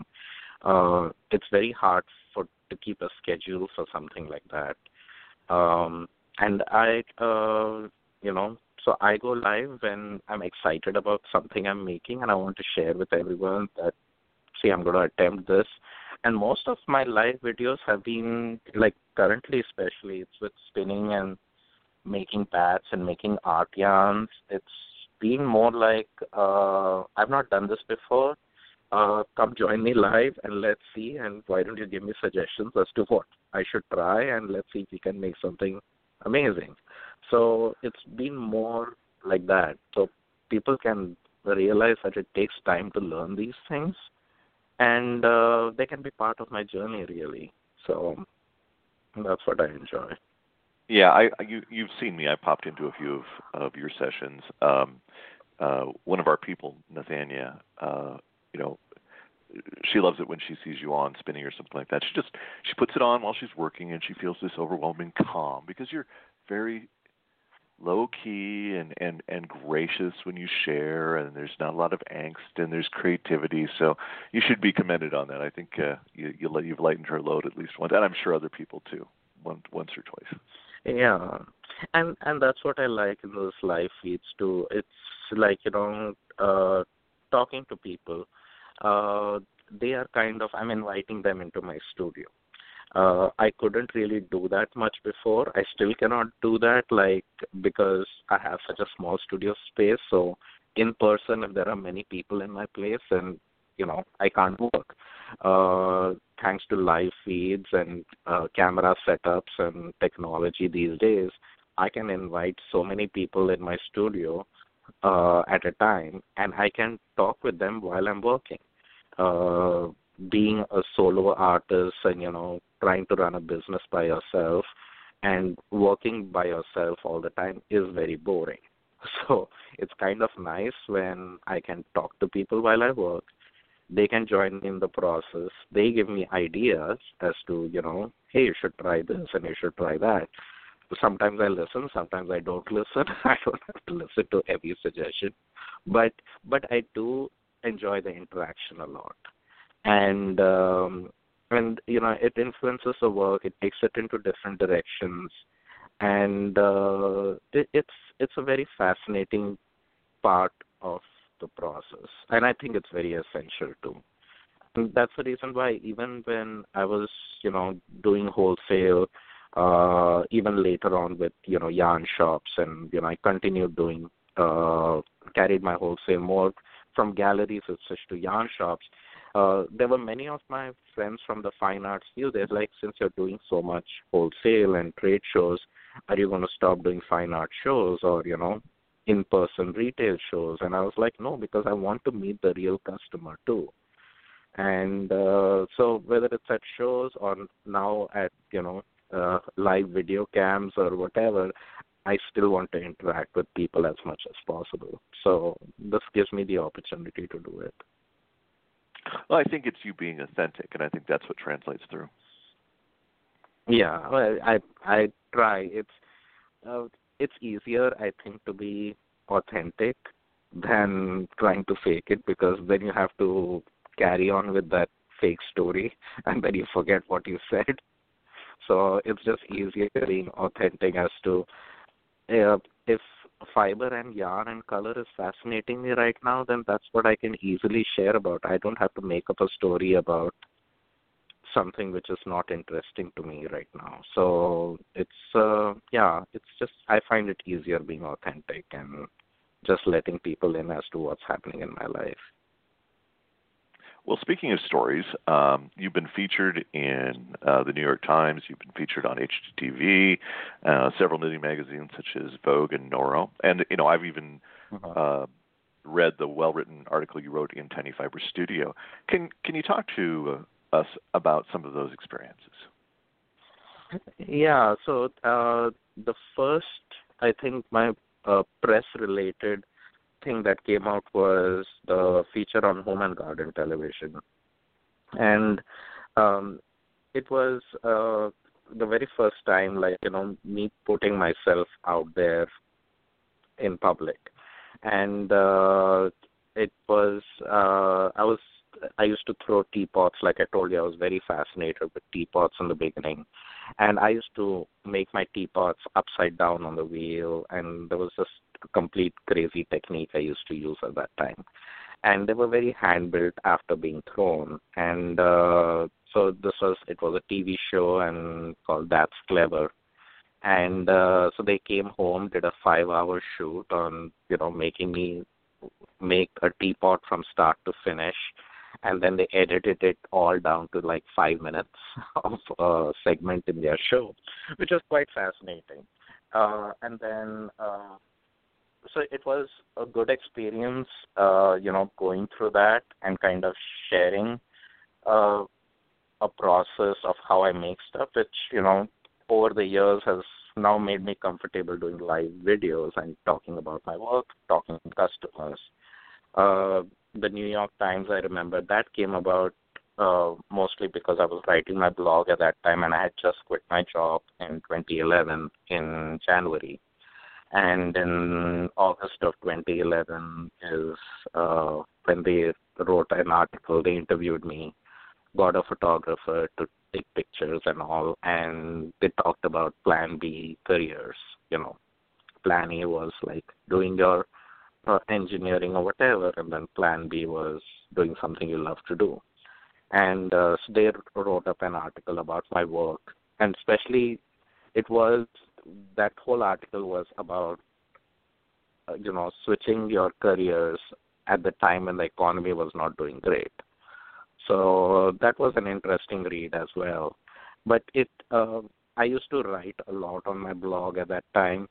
Uh, it's very hard for to keep a schedule for something like that. Um, and I, uh, you know, so I go live when I'm excited about something I'm making and I want to share with everyone that, see, I'm going to attempt this. And most of my live videos have been, like currently especially, it's with spinning and making bats and making art yarns. It's been more like, uh, I've not done this before. Uh, come join me live and let's see. And why don't you give me suggestions as to what I should try and let's see if we can make something amazing. So it's been more like that. So people can realize that it takes time to learn these things, and uh, they can be part of my journey really. So that's what I enjoy. Yeah, I you you've seen me. I popped into a few of of your sessions. Um, uh, one of our people, Nathania, uh, you know, she loves it when she sees you on spinning or something like that. She just she puts it on while she's working, and she feels this overwhelming calm because you're very low key and and and gracious when you share and there's not a lot of angst and there's creativity so you should be commended on that i think uh, you you you've lightened her load at least once and i'm sure other people too once once or twice yeah and and that's what i like in those live feeds too it's like you know uh talking to people uh they are kind of i'm inviting them into my studio uh, I couldn't really do that much before. I still cannot do that, like because I have such a small studio space. So in person, if there are many people in my place, and you know I can't work. Uh, thanks to live feeds and uh, camera setups and technology these days, I can invite so many people in my studio uh, at a time, and I can talk with them while I'm working. Uh, being a solo artist and you know trying to run a business by yourself and working by yourself all the time is very boring [LAUGHS] so it's kind of nice when i can talk to people while i work they can join in the process. They give me ideas as to you know hey you should try this and you should try that. Sometimes i listen sometimes i don't [LAUGHS] listen. I don't have to listen to every suggestion. But but i do enjoy the interaction a lot. And um, and you know it influences the work. It takes it into different directions, and uh, it, it's it's a very fascinating part of the process, and I think it's very essential too. And that's the reason why even when I was you know doing wholesale, uh, even later on with you know yarn shops, and you know I continued doing uh, carried my wholesale more from galleries and such to yarn shops uh, there were many of my friends from the fine arts field. They're like, since you're doing so much wholesale and trade shows, are you going to stop doing fine art shows or you know, in-person retail shows? And I was like, no, because I want to meet the real customer too. And uh, so whether it's at shows or now at you know uh, live video cams or whatever, I still want to interact with people as much as possible. So this gives me the opportunity to do it. Well, I think it's you being authentic, and I think that's what translates through. Yeah, well, I I try. It's uh, it's easier, I think, to be authentic than trying to fake it because then you have to carry on with that fake story [LAUGHS] and then you forget what you said. So it's just easier being authentic as to uh, if fiber and yarn and color is fascinating me right now, then that's what I can easily share about. I don't have to make up a story about something which is not interesting to me right now. So it's uh yeah, it's just I find it easier being authentic and just letting people in as to what's happening in my life. Well, speaking of stories, um, you've been featured in uh, the New York Times. You've been featured on HGTV, uh, several knitting magazines such as Vogue and Noro, and you know I've even uh-huh. uh, read the well-written article you wrote in Tiny Fiber Studio. Can can you talk to uh, us about some of those experiences? Yeah. So uh, the first, I think, my uh, press-related thing that came out was the feature on Home and Garden television, and um, it was uh, the very first time, like you know, me putting myself out there in public, and uh, it was uh, I was I used to throw teapots. Like I told you, I was very fascinated with teapots in the beginning, and I used to make my teapots upside down on the wheel, and there was just a complete crazy technique I used to use at that time. And they were very hand built after being thrown. And uh, so this was it was a TV show and called That's Clever. And uh, so they came home, did a five hour shoot on, you know, making me make a teapot from start to finish and then they edited it all down to like five minutes [LAUGHS] of a segment in their show, which was quite fascinating. Uh, and then uh, so it was a good experience, uh, you know, going through that and kind of sharing uh, a process of how I make stuff, which you know, over the years has now made me comfortable doing live videos and talking about my work, talking to customers. Uh, the New York Times, I remember that came about uh, mostly because I was writing my blog at that time, and I had just quit my job in 2011 in January and in August of 2011 is uh, when they wrote an article. They interviewed me, got a photographer to take pictures and all, and they talked about Plan B careers. You know, Plan A was like doing your uh, engineering or whatever, and then Plan B was doing something you love to do. And uh, so they wrote up an article about my work, and especially it was that whole article was about uh, you know switching your careers at the time when the economy was not doing great. So that was an interesting read as well. But it uh, I used to write a lot on my blog at that time.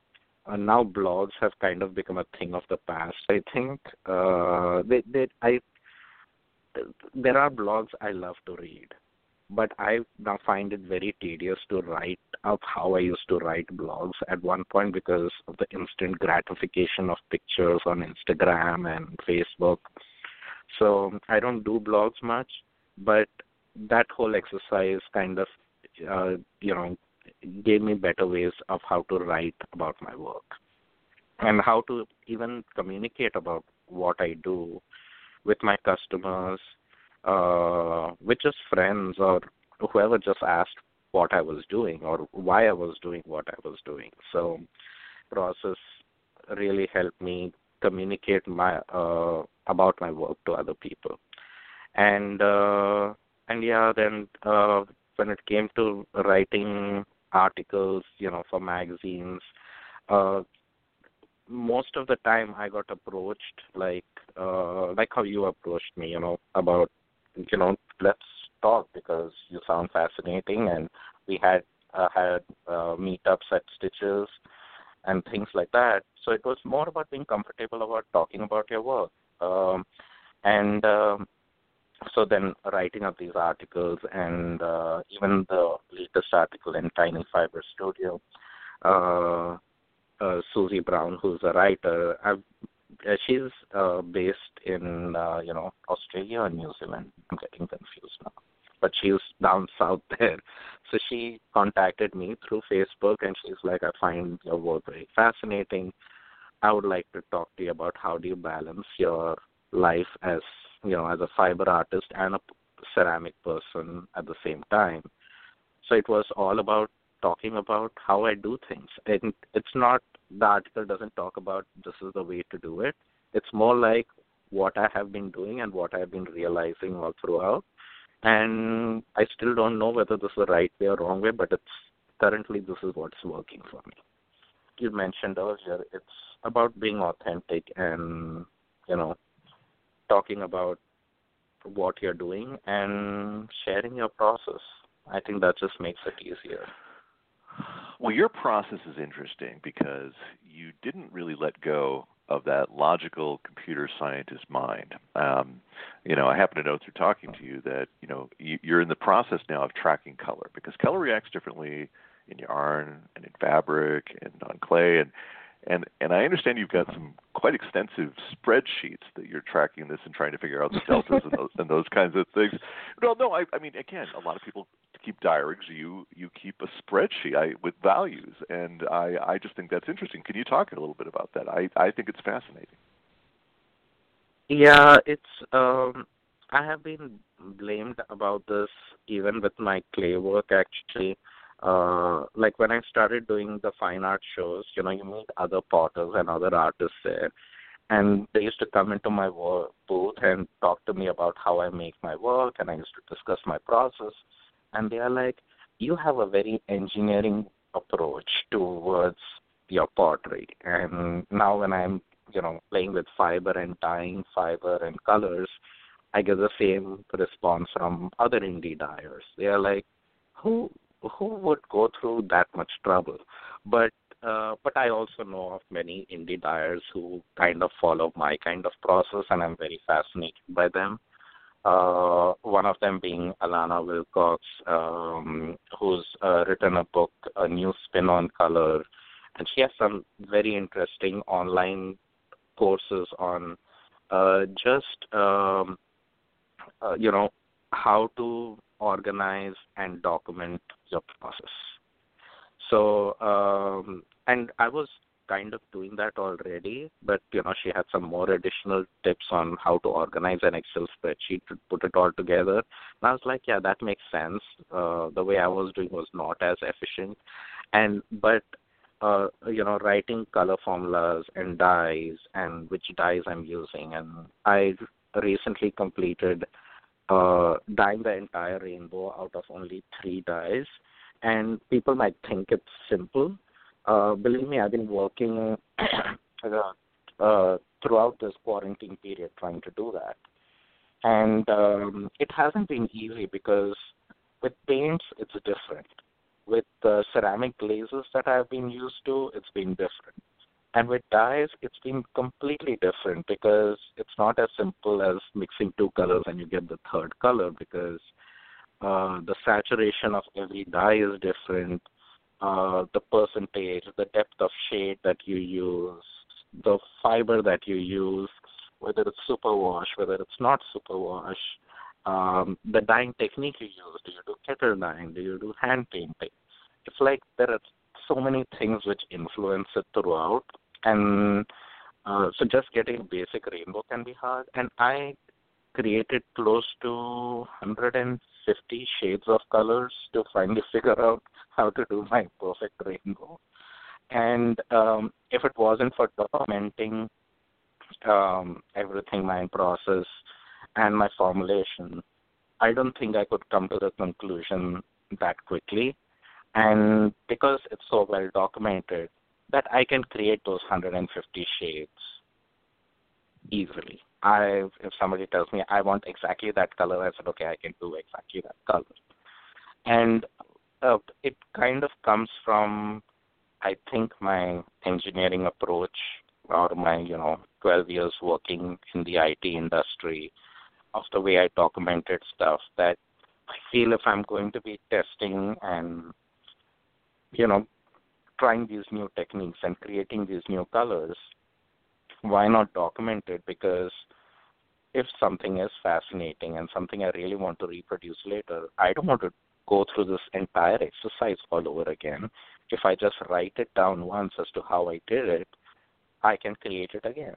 And now blogs have kind of become a thing of the past. I think uh, they, they, I, there are blogs I love to read, but I now find it very tedious to write up how I used to write blogs at one point because of the instant gratification of pictures on Instagram and Facebook. So I don't do blogs much, but that whole exercise kind of, uh, you know, gave me better ways of how to write about my work and how to even communicate about what I do with my customers uh, with just friends or whoever just asked what I was doing or why I was doing what I was doing. So process really helped me communicate my uh, about my work to other people. And uh, and yeah, then uh, when it came to writing articles, you know, for magazines, uh, most of the time I got approached like uh, like how you approached me, you know, about you know, let's talk because you sound fascinating. And we had uh, had uh, meetups at Stitches and things like that. So it was more about being comfortable about talking about your work. Um, and um, so then writing up these articles and uh, even the latest article in Tiny Fiber Studio, uh, uh, Susie Brown, who's a writer, I've uh, she's uh, based in uh, you know Australia or New Zealand. I'm getting confused now, but she's down [LAUGHS] south there. So she contacted me through Facebook, and she's like, "I find your work very fascinating. I would like to talk to you about how do you balance your life as you know as a fiber artist and a ceramic person at the same time." So it was all about talking about how I do things. And it's not the article doesn't talk about this is the way to do it. It's more like what I have been doing and what I have been realizing all throughout. And I still don't know whether this is the right way or wrong way, but it's currently this is what's working for me. you mentioned earlier, it's about being authentic and you know talking about what you're doing and sharing your process. I think that just makes it easier. Well, your process is interesting because you didn't really let go of that logical computer scientist mind. Um, you know, I happen to know through talking to you that you know you, you're in the process now of tracking color because color reacts differently in yarn and in fabric and on clay and and and I understand you've got some quite extensive spreadsheets that you're tracking this and trying to figure out the deltas and, those, and those kinds of things. No, no, I, I mean again, a lot of people keep diaries. You you keep a spreadsheet I, with values, and I I just think that's interesting. Can you talk a little bit about that? I I think it's fascinating. Yeah, it's um I have been blamed about this even with my clay work actually uh, like when I started doing the fine art shows, you know, you meet other potters and other artists there, and they used to come into my work booth and talk to me about how I make my work, and I used to discuss my process, and they are like, "You have a very engineering approach towards your pottery," and now when I'm, you know, playing with fiber and dyeing fiber and colors, I get the same response from other indie dyers. They are like, "Who who would go through that much trouble? But uh, but I also know of many indie dyers who kind of follow my kind of process, and I'm very fascinated by them. Uh, one of them being Alana Wilcox, um, who's uh, written a book, A New Spin on Color, and she has some very interesting online courses on uh, just um, uh, you know how to organize and document your process. So, um, and I was kind of doing that already, but you know, she had some more additional tips on how to organize an Excel spreadsheet to put it all together. And I was like, yeah, that makes sense. Uh, the way I was doing was not as efficient, and but uh, you know, writing color formulas and dyes and which dyes I'm using, and I recently completed uh, dyeing the entire rainbow out of only three dyes. And people might think it's simple. Uh, believe me, I've been working [COUGHS] uh, throughout this quarantine period trying to do that. And um, it hasn't been easy because with paints, it's different. With the ceramic glazes that I've been used to, it's been different and with dyes, it's been completely different because it's not as simple as mixing two colors and you get the third color because uh, the saturation of every dye is different. Uh, the percentage, the depth of shade that you use, the fiber that you use, whether it's superwash, whether it's not superwash, um, the dyeing technique you use. Do you do kettle dyeing? Do you do hand painting? It's like there are so many things which influence it throughout and uh, so just getting a basic rainbow can be hard. And I created close to 150 shades of colors to finally [LAUGHS] figure out how to do my perfect rainbow. And um, if it wasn't for documenting um, everything, my process and my formulation, I don't think I could come to the conclusion that quickly. And because it's so well documented, that I can create those 150 shades easily. I if somebody tells me I want exactly that color, I said okay, I can do exactly that color, and uh, it kind of comes from I think my engineering approach or my you know 12 years working in the IT industry of the way I documented stuff that I feel if I'm going to be testing and you know trying these new techniques and creating these new colors, why not document it? Because if something is fascinating and something I really want to reproduce later, I don't want to go through this entire exercise all over again. If I just write it down once as to how I did it, I can create it again.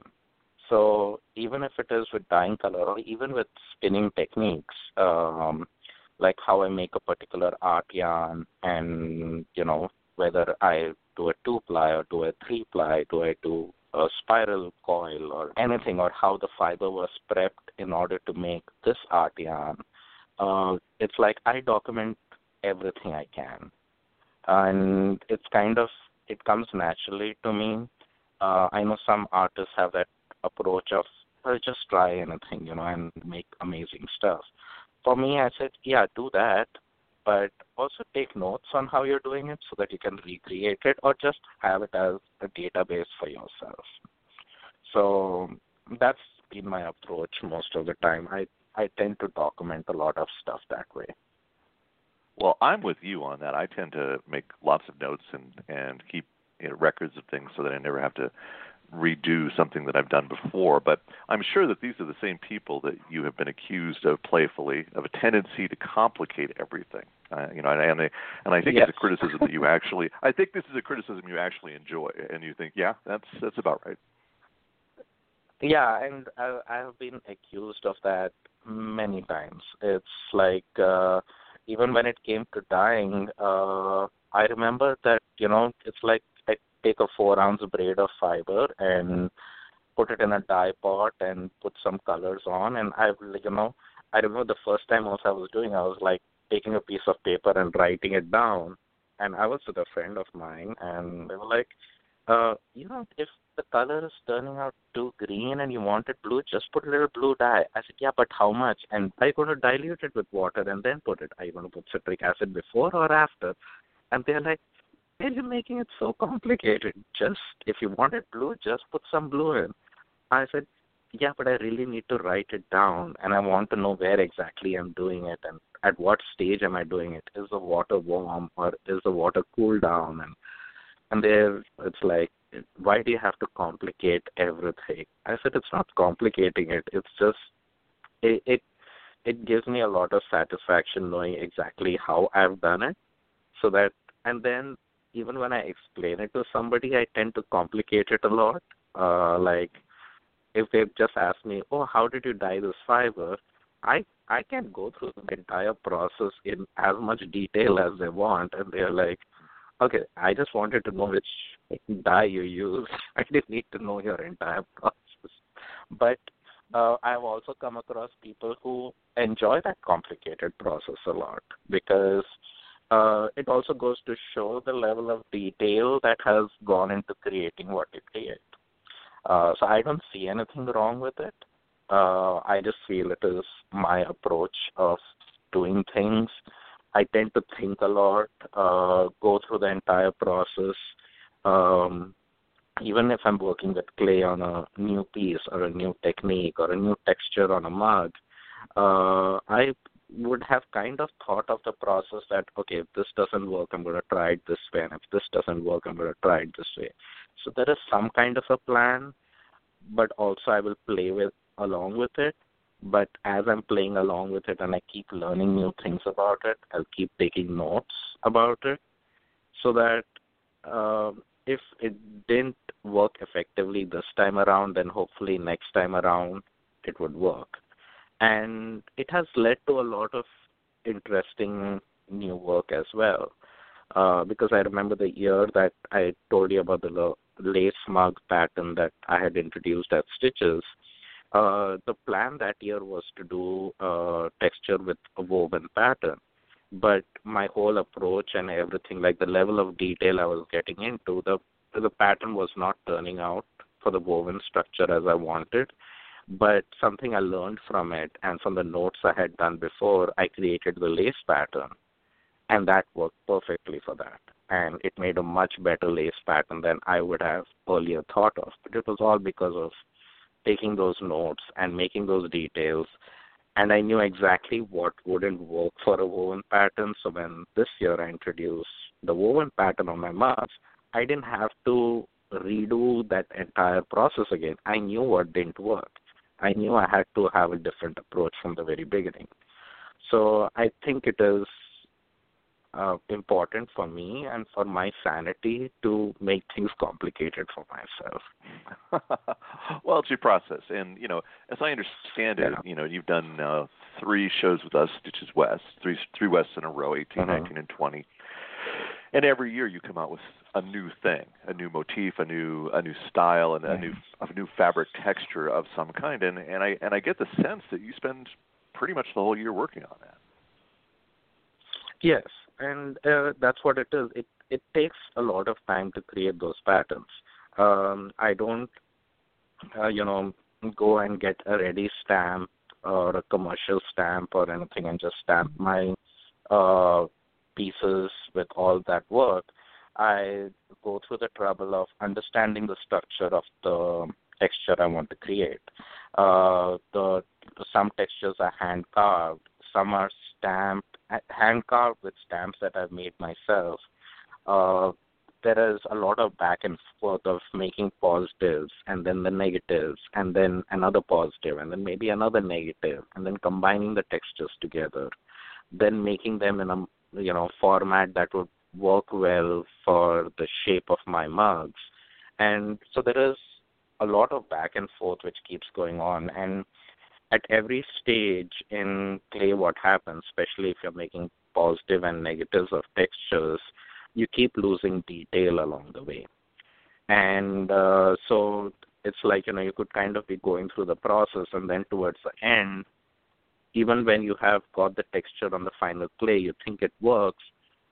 So even if it is with dyeing color or even with spinning techniques, um, like how I make a particular art yarn and you know whether I do a two ply or do a three ply, do I do a spiral coil or anything, or how the fiber was prepped in order to make this art yarn. Uh, it's like I document everything I can, and it's kind of it comes naturally to me. Uh, I know some artists have that approach of just try anything, you know, and make amazing stuff. For me, I said, yeah, do that, but also take notes on how you're doing it so that you can recreate it or just have it as a database for yourself. So that's been my approach most of the time. I I tend to document a lot of stuff that way. Well, I'm with you on that. I tend to make lots of notes and and keep you know, records of things so that I never have to redo something that I've done before. But I'm sure that these are the same people that you have been accused of playfully of a tendency to complicate everything. Uh, you know, and and I, and I think yes. it's a criticism that you actually. I think this is a criticism you actually enjoy, and you think, yeah, that's that's about right. Yeah, and I, I have been accused of that many times. It's like uh, even when it came to dyeing, uh, I remember that you know it's like I take a four ounce braid of fiber and put it in a dye pot and put some colors on, and I you know I remember the first time also I was doing I was like taking a piece of paper and writing it down, and I was with a friend of mine, and they were like, uh, you know, if the color is turning out too green and you want it blue, just put a little blue dye. I said, yeah, but how much? And are you going to dilute it with water and then put it? Are you going to put citric acid before or after? And they're like, why are you making it so complicated? Just, if you want it blue, just put some blue in. I said, yeah, but I really need to write it down and I want to know where exactly I'm doing it and at what stage am I doing it? Is the water warm or is the water cool down? And and there it's like why do you have to complicate everything i said it's not complicating it it's just it it, it gives me a lot of satisfaction knowing exactly how i've done it so that and then even when i explain it to somebody i tend to complicate it a lot uh like if they just ask me oh how did you dye this fiber i i can go through the entire process in as much detail as they want and they're like Okay, I just wanted to know which dye you use. [LAUGHS] I didn't need to know your entire process. But uh, I've also come across people who enjoy that complicated process a lot because uh, it also goes to show the level of detail that has gone into creating what you create. Uh, so I don't see anything wrong with it. Uh, I just feel it is my approach of doing things I tend to think a lot, uh, go through the entire process. Um, even if I'm working with clay on a new piece or a new technique or a new texture on a mug, uh, I would have kind of thought of the process that okay, if this doesn't work, I'm going to try it this way, and if this doesn't work, I'm going to try it this way. So there is some kind of a plan, but also I will play with along with it but as I'm playing along with it and I keep learning new things about it, I'll keep taking notes about it so that uh, if it didn't work effectively this time around, then hopefully next time around it would work. And it has led to a lot of interesting new work as well. Uh, because I remember the year that I told you about the lace mug pattern that I had introduced at Stitches uh, the plan that year was to do uh, texture with a woven pattern, but my whole approach and everything, like the level of detail I was getting into, the the pattern was not turning out for the woven structure as I wanted. But something I learned from it and from the notes I had done before, I created the lace pattern, and that worked perfectly for that. And it made a much better lace pattern than I would have earlier thought of. But it was all because of taking those notes and making those details and I knew exactly what wouldn't work for a woven pattern. So when this year I introduced the woven pattern on my mask, I didn't have to redo that entire process again. I knew what didn't work. I knew I had to have a different approach from the very beginning. So I think it is uh, important for me and for my sanity to make things complicated for myself. [LAUGHS] well, it's your process, and you know, as I understand it, yeah. you know, you've done uh, three shows with us, Stitches West, three three Wests in a row, 18, uh-huh. 19, and 20. And every year you come out with a new thing, a new motif, a new a new style, and a new a new fabric texture of some kind. And and I and I get the sense that you spend pretty much the whole year working on that. Yes, and uh, that's what it is. It it takes a lot of time to create those patterns. Um, I don't, uh, you know, go and get a ready stamp or a commercial stamp or anything and just stamp my uh, pieces with all that work. I go through the trouble of understanding the structure of the texture I want to create. Uh, the some textures are hand carved, some are stamped, hand carved with stamps that I've made myself. Uh, there is a lot of back and forth of making positives and then the negatives and then another positive and then maybe another negative and then combining the textures together then making them in a you know format that would work well for the shape of my mugs and so there is a lot of back and forth which keeps going on and at every stage in clay what happens especially if you're making positive and negatives of textures you keep losing detail along the way. And uh, so it's like you know you could kind of be going through the process and then towards the end even when you have got the texture on the final clay you think it works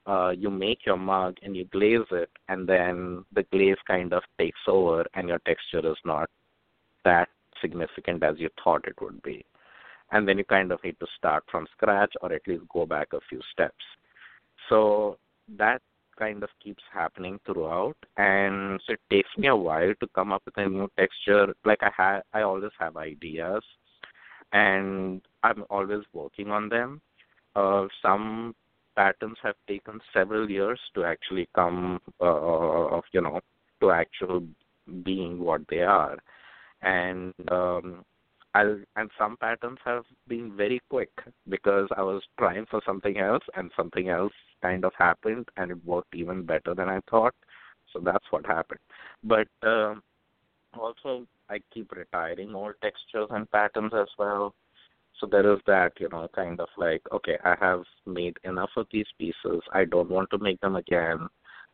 uh, you make your mug and you glaze it and then the glaze kind of takes over and your texture is not that significant as you thought it would be. And then you kind of need to start from scratch or at least go back a few steps. So that kind of keeps happening throughout. And so it takes me a while to come up with a new texture. Like i have i always have ideas and i'm always working on them. Uh, some patterns have taken several years to actually come uh, you know to actual being what they are and um I'll, and some patterns have been very quick because I was trying for something else and something else kind of happened and it worked even better than I thought. So that's what happened. But uh, also, I keep retiring old textures and patterns as well. So there is that, you know, kind of like, okay, I have made enough of these pieces. I don't want to make them again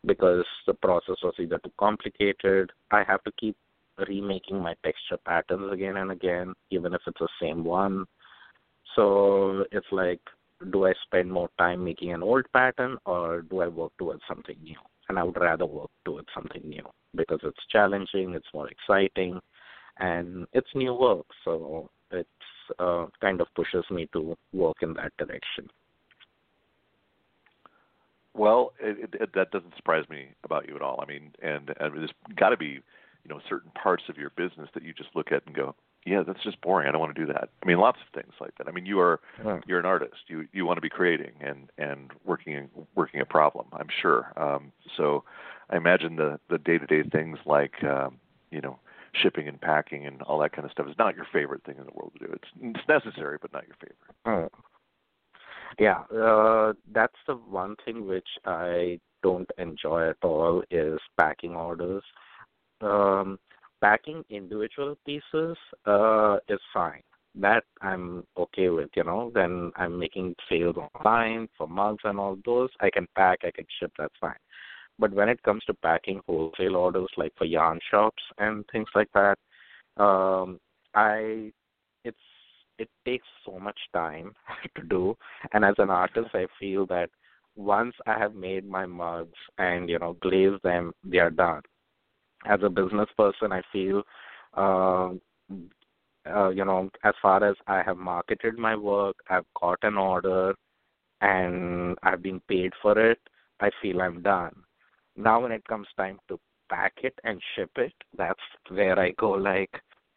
because the process was either too complicated. I have to keep remaking my texture patterns again and again, even if it's the same one. So it's like do I spend more time making an old pattern or do I work towards something new? And I would rather work towards something new because it's challenging, it's more exciting, and it's new work. So it uh, kind of pushes me to work in that direction. Well, it, it, that doesn't surprise me about you at all. I mean, and, and there's got to be, you know, certain parts of your business that you just look at and go, yeah, that's just boring. I don't want to do that. I mean, lots of things like that. I mean, you are you're an artist. You you want to be creating and and working working a problem. I'm sure. Um, so, I imagine the the day to day things like um, you know shipping and packing and all that kind of stuff is not your favorite thing in the world to do. It's it's necessary, but not your favorite. Oh. Yeah, uh, that's the one thing which I don't enjoy at all is packing orders. Um, packing individual pieces uh, is fine. That I'm okay with, you know. Then I'm making sales online for mugs and all those. I can pack, I can ship. That's fine. But when it comes to packing wholesale orders, like for yarn shops and things like that, um, I it's it takes so much time [LAUGHS] to do. And as an artist, I feel that once I have made my mugs and you know glazed them, they are done as a business person, I feel, uh, uh, you know, as far as I have marketed my work, I've got an order, and I've been paid for it. I feel I'm done. Now, when it comes time to pack it and ship it, that's where I go like,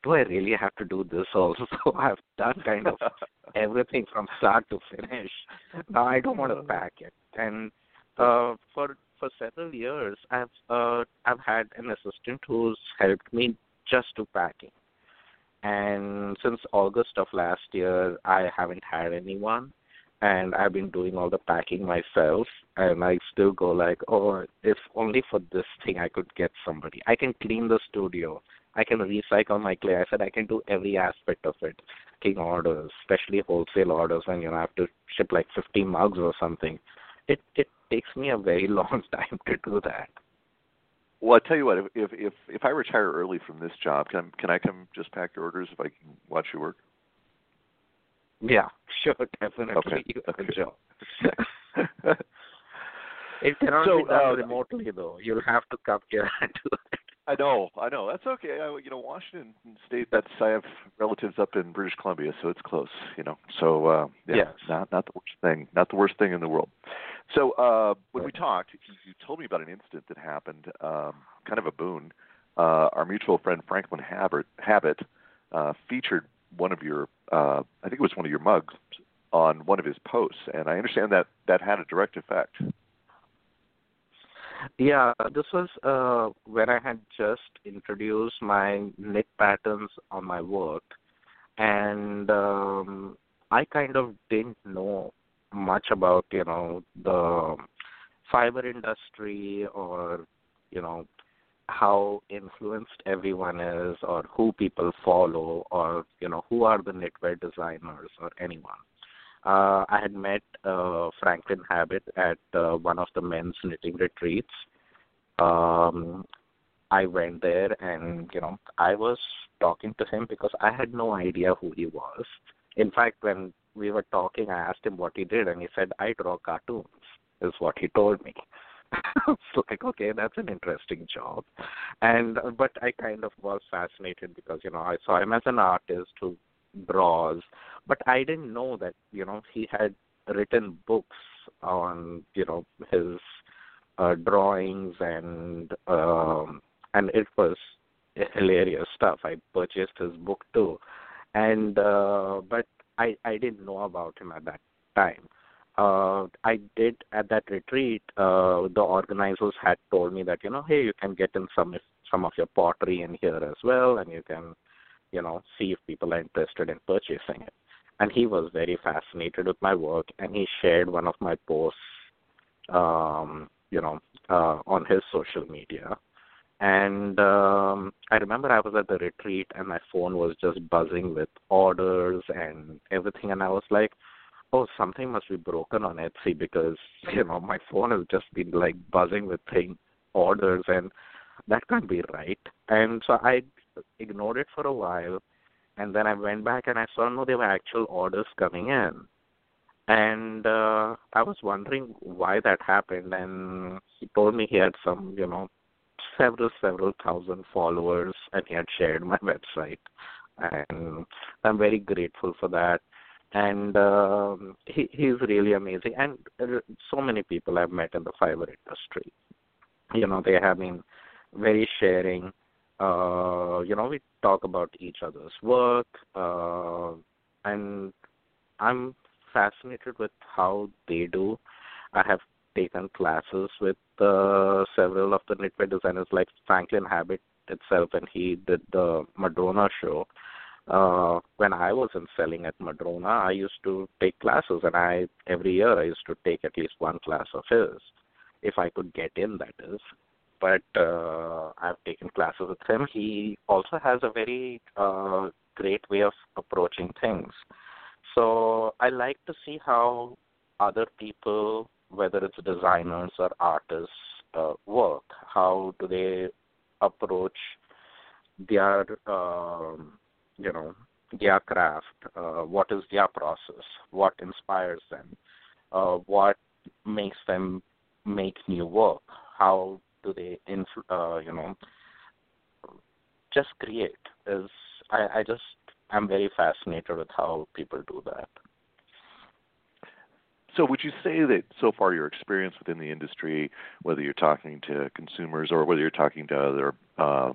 do I really have to do this also? [LAUGHS] I've done kind of [LAUGHS] everything from start to finish. Now I don't want to pack it. And uh, for for several years, I've uh, I've had an assistant who's helped me just do packing, and since August of last year, I haven't had anyone, and I've been doing all the packing myself. And I still go like, oh, if only for this thing I could get somebody. I can clean the studio. I can recycle my clay. I said I can do every aspect of it. King orders, especially wholesale orders when you know, I have to ship like 50 mugs or something. It it takes me a very [LAUGHS] long time to do that. Well, I tell you what, if if if, if I retire early from this job, can can I come just pack your orders if I can watch you work? Yeah, [LAUGHS] sure, definitely. Okay. You have okay. a job. [LAUGHS] It cannot So, be done uh, remotely, though. You'll have to come here and do it. I know, I know. That's okay. I, you know, Washington State. That's I have relatives up in British Columbia, so it's close. You know, so uh, yeah, Yes. not not the worst thing, not the worst thing in the world. So uh, when we talked, you, you told me about an incident that happened, um, kind of a boon. Uh, our mutual friend Franklin Habit, Habit uh, featured one of your, uh, I think it was one of your mugs, on one of his posts, and I understand that that had a direct effect. Yeah, this was uh, when I had just introduced my knit patterns on my work, and um, I kind of didn't know much about you know the fiber industry or you know how influenced everyone is or who people follow or you know who are the knitwear designers or anyone uh, I had met uh, Franklin Habit at uh, one of the men's knitting retreats. Um, I went there and you know I was talking to him because I had no idea who he was. In fact, when we were talking, I asked him what he did, and he said, "I draw cartoons." Is what he told me. [LAUGHS] it's like okay, that's an interesting job, and but I kind of was fascinated because you know I saw him as an artist who draws, but I didn't know that you know he had written books on you know his uh, drawings and um, and it was hilarious stuff. I purchased his book too, and uh, but I I didn't know about him at that time. Uh, I did at that retreat. Uh, the organizers had told me that you know, hey, you can get in some some of your pottery in here as well, and you can, you know, see if people are interested in purchasing it. And he was very fascinated with my work, and he shared one of my posts, um, you know, uh, on his social media. And um, I remember I was at the retreat, and my phone was just buzzing with orders and everything, and I was like oh, something must be broken on Etsy because [LAUGHS] you know my phone has just been like buzzing with thing orders, and that can't be right. And so I ignored it for a while, and then I went back and I saw no, there were actual orders coming in, and uh, I was wondering why that happened. And he told me he had some, you know, several several thousand followers, and he had shared my [LAUGHS] website, and I'm very grateful for that. And um, he he's really amazing. And uh, so many people I've met in the fiber industry. You know they have been very sharing uh you know we talk about each other's work uh and I'm fascinated with how they do I have taken classes with uh, several of the knitwear designers like Franklin Habit itself and he did the Madrona show uh, when I wasn't selling at Madrona, I used to take classes, and I every year I used to take at least one class of his, if I could get in, that is. But uh, I've taken classes with him. He also has a very uh, great way of approaching things. So I like to see how other people, whether it's designers or artists, uh, work. How do they approach their um, you know their craft uh, what is their process what inspires them uh, what makes them make new work how they influ- uh, you know just create is I, I just i'm very fascinated with how people do that So, would you say that so far your experience within the industry, whether you're talking to consumers or whether you're talking to other uh,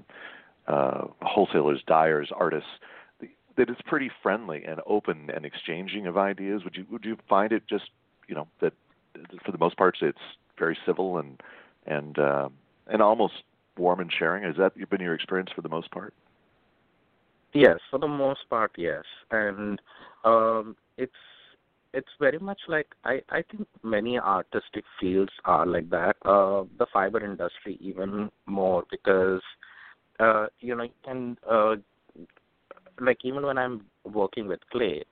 uh, wholesalers, dyers, artists, that it's pretty friendly and open and exchanging of ideas? Would you would you find it just you know that for the most part it's very civil and and uh, and almost warm and sharing? Has that been your experience for the most part? Yes, for the most part, yes, and um, it's it's very much like I I think many artistic fields are like that. Uh, the fiber industry even more because uh, you know you can uh, like even when I'm working with clay,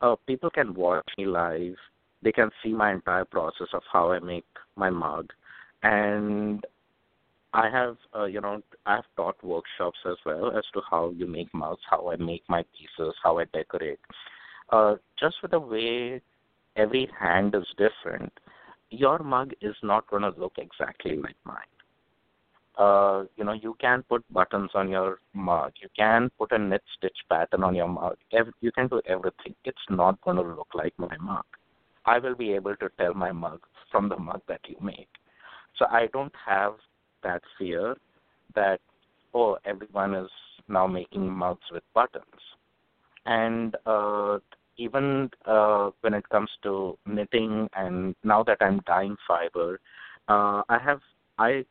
uh, people can watch me live. They can see my entire process of how I make my mug, and I have, uh, you know, I've taught workshops as well as to how you make mugs, how I make my pieces, how I decorate. Uh, just with the way every hand is different, your mug is not going to look exactly like mine. Uh, you know, you can put buttons on your mug. You can put a knit stitch pattern on your mug. Ev- you can do everything. It's not going to look like my mug. I will be able to tell my mug from the mug that you make. So I don't have that fear that oh everyone is now making mugs with buttons. And uh, even uh, when it comes to knitting, and now that I'm dyeing fiber, uh, I have I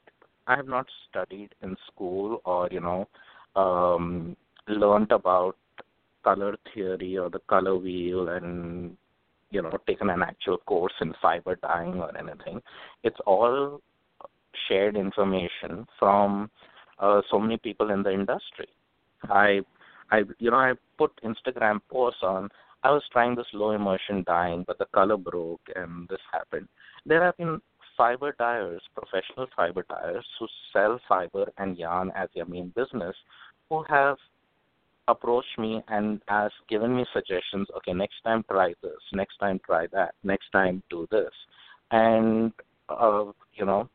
I have not studied in school or you know um, learned about color theory or the color wheel and you know taken an actual course in fiber dyeing or anything. It's all shared information from uh, so many people in the industry. I, I, you know, I put Instagram posts on. I was trying this low immersion dyeing, but the color broke, and this happened. There have been fiber dyers, professional fiber dyers, who sell fiber and yarn as their main business, who have approached me and has given me suggestions. Okay, next time try this. Next time try that. Next time do this. And uh, you know,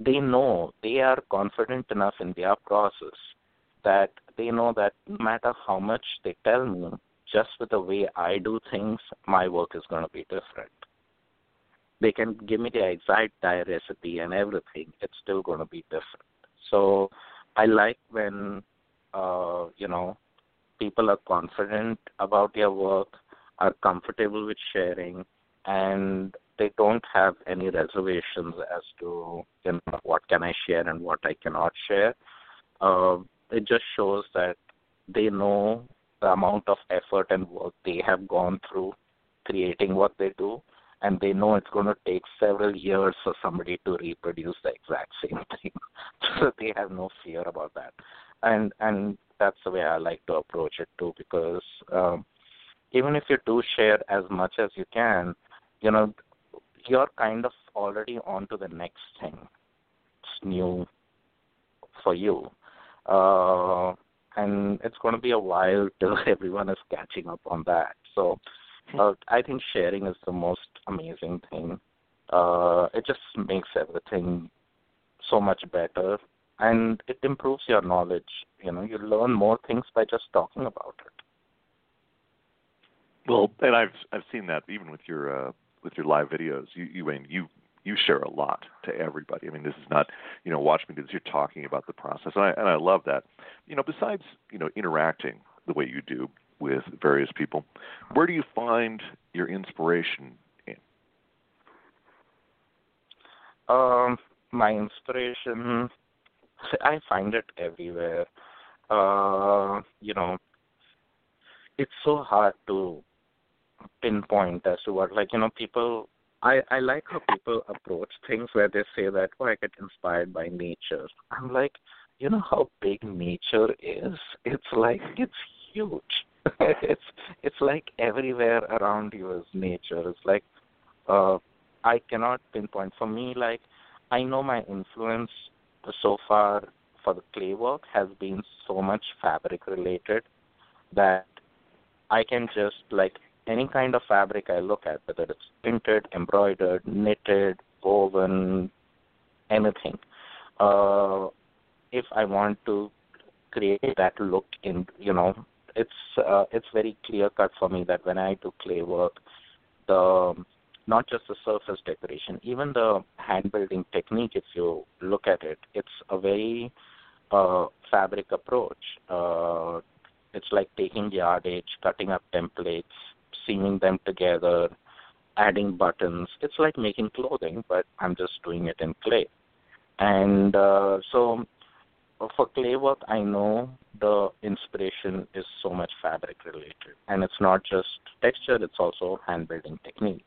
they know they are confident enough in their process that they know that no matter how much they tell me, just with the way I do things, my work is going to be different. They can give me the exact dye recipe and everything; it's still going to be different. So, I like when, uh, you know, people are confident about their work, are comfortable with sharing, and they don't have any reservations as to you know, what can I share and what I cannot share. Uh, it just shows that they know the amount of effort and work they have gone through creating what they do, and they know it's going to take several years for somebody to reproduce the exact same thing. [LAUGHS] so they have no fear about that, and and that's the way I like to approach it too, because um, even if you do share as much as you can, you know you're kind of already on to the next thing. It's new for you. Uh, and it's going to be a while till [LAUGHS] everyone is catching up on that. So uh, I think sharing is the most amazing thing. Uh, it just makes everything so much better and it improves your knowledge. You know, you learn more things by just talking about it. Well, and I've I've seen that even with your uh, with your live videos. You you mean, you you share a lot to everybody. I mean, this is not, you know, watch me do this. You're talking about the process, and I and I love that. You know, besides you know interacting the way you do with various people, where do you find your inspiration in? Um, my inspiration, I find it everywhere. Uh, you know, it's so hard to pinpoint as to what like you know people I I like how people approach things where they say that oh I get inspired by nature. I'm like, you know how big nature is? It's like it's huge. [LAUGHS] it's it's like everywhere around you is nature. It's like uh I cannot pinpoint. For me, like I know my influence so far for the clay work has been so much fabric related that I can just like any kind of fabric I look at, whether it's printed, embroidered, knitted, woven, anything. Uh, if I want to create that look in, you know, it's uh, it's very clear cut for me that when I do clay work, the not just the surface decoration, even the hand building technique. If you look at it, it's a very uh, fabric approach. Uh, it's like taking yardage, cutting up templates, seaming them together, adding buttons. It's like making clothing, but I'm just doing it in clay. And uh, so for clay work, I know the inspiration is so much fabric related, and it's not just texture; it's also hand building technique.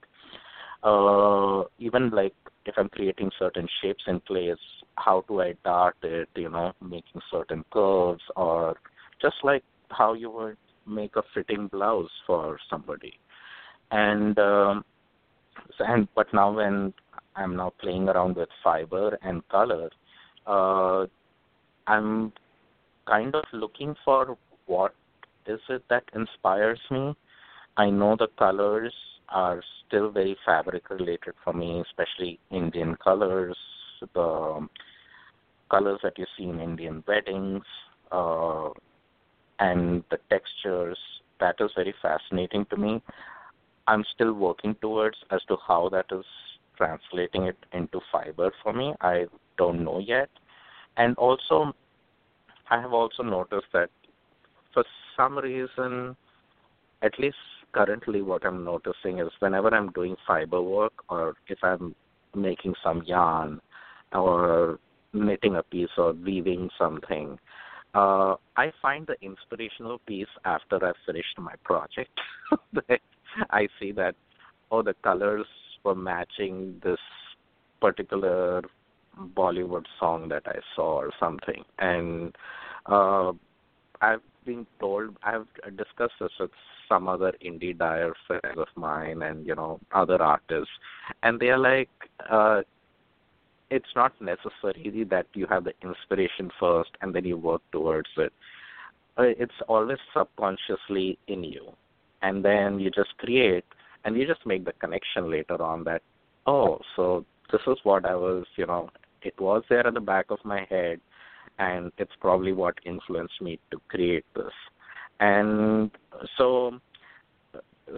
Uh, even like if I'm creating certain shapes in clay, it's how do I dart it? You know, making certain curves, or just like how you would make a fitting blouse for somebody. And um, and but now when i'm now playing around with fiber and color uh, i'm kind of looking for what is it that inspires me. I know the colors are still very fabric related for me, especially Indian colors, the colors that you see in Indian weddings, uh, and the textures. That is very fascinating to me. I'm still working towards as to how that is translating it into fiber for me. I don't know yet. And also, I have also noticed that for some reason, at least currently, what I'm noticing is whenever I'm doing fiber work or if I'm making some yarn or knitting a piece or weaving something, uh, I find the inspirational piece after I've finished my project. [LAUGHS] I see that, oh, the colors were matching this particular Bollywood song that I saw or something. And uh, I've been told, I've discussed this with some other indie dyer friends of mine and, you know, other artists. And they're like, uh, it's not necessarily that you have the inspiration first and then you work towards it. Uh, it's always subconsciously in you. And then you just create and you just make the connection later on that, oh, so this is what I was, you know, it was there at the back of my head and it's probably what influenced me to create this. And so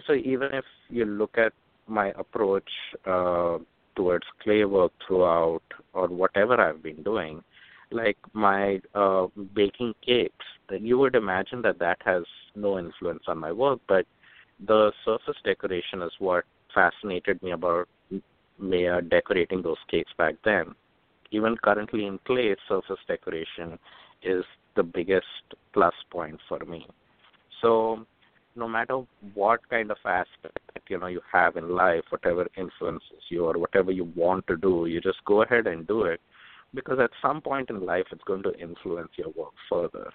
so even if you look at my approach uh, towards clay work throughout or whatever I've been doing, like my uh, baking cakes, then you would imagine that that has no influence on my work, but the surface decoration is what fascinated me about me uh, decorating those cakes back then. Even currently in clay, surface decoration is the biggest plus point for me. So no matter what kind of aspect you know you have in life, whatever influences you or whatever you want to do, you just go ahead and do it because at some point in life it's going to influence your work further.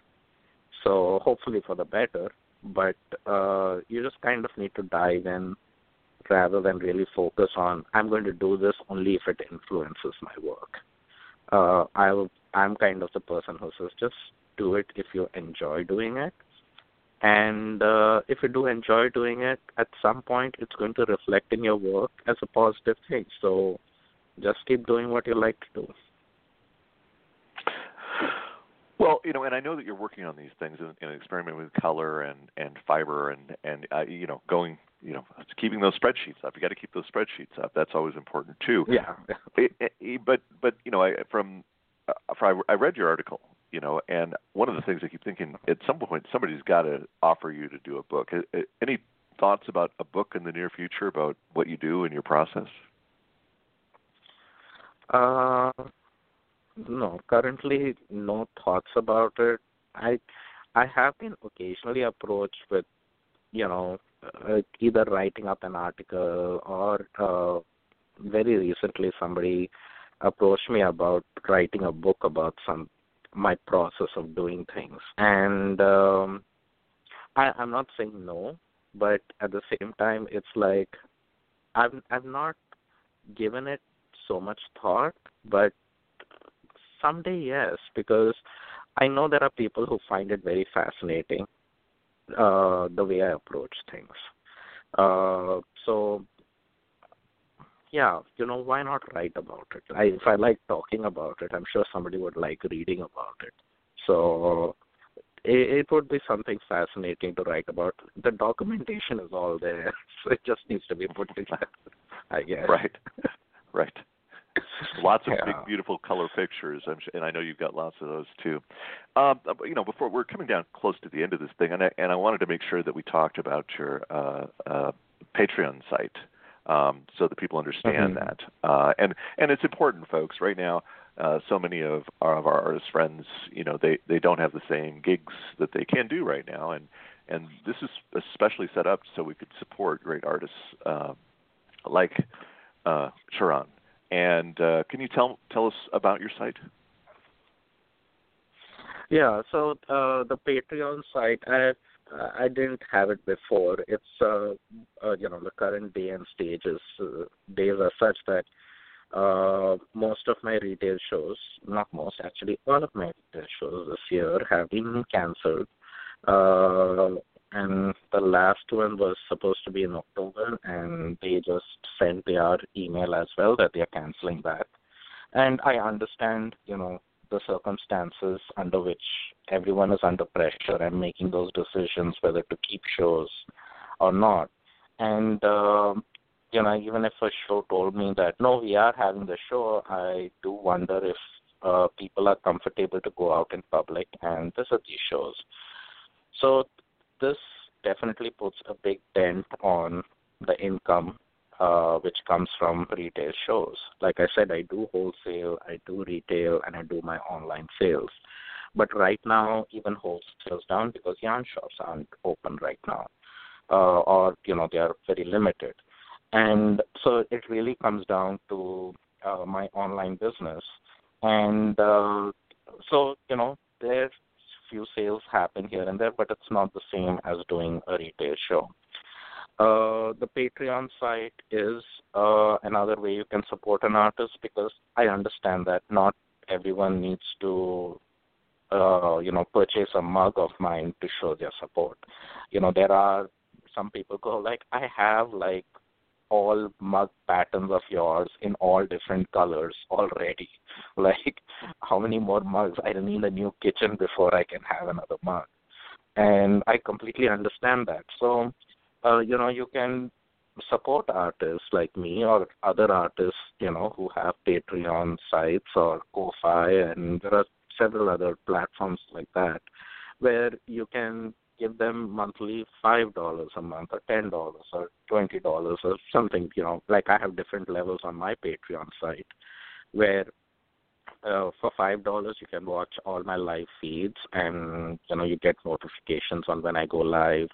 So hopefully for the better, but uh, you just kind of need to dive in rather than really focus on I'm going to do this only if it influences my work. Uh, I I'm kind of the person who says just do it if you enjoy doing it and uh, if you do enjoy doing it at some point it's going to reflect in your work as a positive thing so just keep doing what you like to do well, you know, and I know that you're working on these things and, and experimenting with color and and fiber and and uh, you know going you know keeping those spreadsheets up. You got to keep those spreadsheets up. That's always important too. Yeah. it, it, but but you know, I from uh, from I read your article you know and one of the things i keep thinking at some point somebody's got to offer you to do a book. Any thoughts about a book in the near future about what you do and your process? Uh no currently no thoughts about it. I i have been occasionally approached with you know uh, either writing up an article or uh, very recently somebody approached me about writing a book about some my process of doing things. And um, I, I'm not saying no, but at the same time, it's like I've I've not given it so much thought, but someday yes, because I know there are people who find it very fascinating uh, the way I approach things. Uh, so yeah, you know, why not write about it? I, if I like talking about it, I'm sure somebody would like reading about it. So it, it would be something fascinating to write about. The documentation is all there, [LAUGHS] so it just needs to be put together, I guess. Right, [LAUGHS] right. Lots of yeah. big, beautiful color pictures, I'm sure, and I know you've got lots of those too. Um, you know, before we're coming down close to the end of this thing, and I, and I wanted to make sure that we talked about your uh, uh, Patreon site um, so that people understand mm-hmm. that. Uh, and and it's important, folks. Right now, uh, so many of our, of our artist friends, you know, they they don't have the same gigs that they can do right now, and and this is especially set up so we could support great artists uh, like uh, Charan. And uh, can you tell tell us about your site? Yeah, so uh, the Patreon site, I I didn't have it before. It's uh, uh, you know the current day and stages uh, days are such that uh, most of my retail shows, not most actually, all of my retail shows this year have been cancelled. Uh, and the last one was supposed to be in October, and they just sent their email as well that they are canceling that. And I understand, you know, the circumstances under which everyone is under pressure and making those decisions whether to keep shows or not. And uh, you know, even if a show told me that no, we are having the show, I do wonder if uh, people are comfortable to go out in public and visit these shows. So this definitely puts a big dent on the income uh, which comes from retail shows. Like I said, I do wholesale, I do retail, and I do my online sales. But right now, even wholesale's down because yarn shops aren't open right now, uh, or you know they are very limited. And so it really comes down to uh, my online business, and uh, so you know there's few sales happen here and there, but it's not the same as doing a retail show. Uh, the Patreon site is uh, another way you can support an artist because I understand that not everyone needs to, uh, you know, purchase a mug of mine to show their support. You know, there are some people go like, I have like all mug patterns of yours in all different colors already. [LAUGHS] Like, how many more mugs? I need a new kitchen before I can have another mug. And I completely understand that. So, uh, you know, you can support artists like me or other artists, you know, who have Patreon sites or Ko-Fi, and there are several other platforms like that, where you can give them monthly five dollars a month or ten dollars or twenty dollars or something you know like i have different levels on my patreon site where uh, for five dollars you can watch all my live feeds and you know you get notifications on when i go live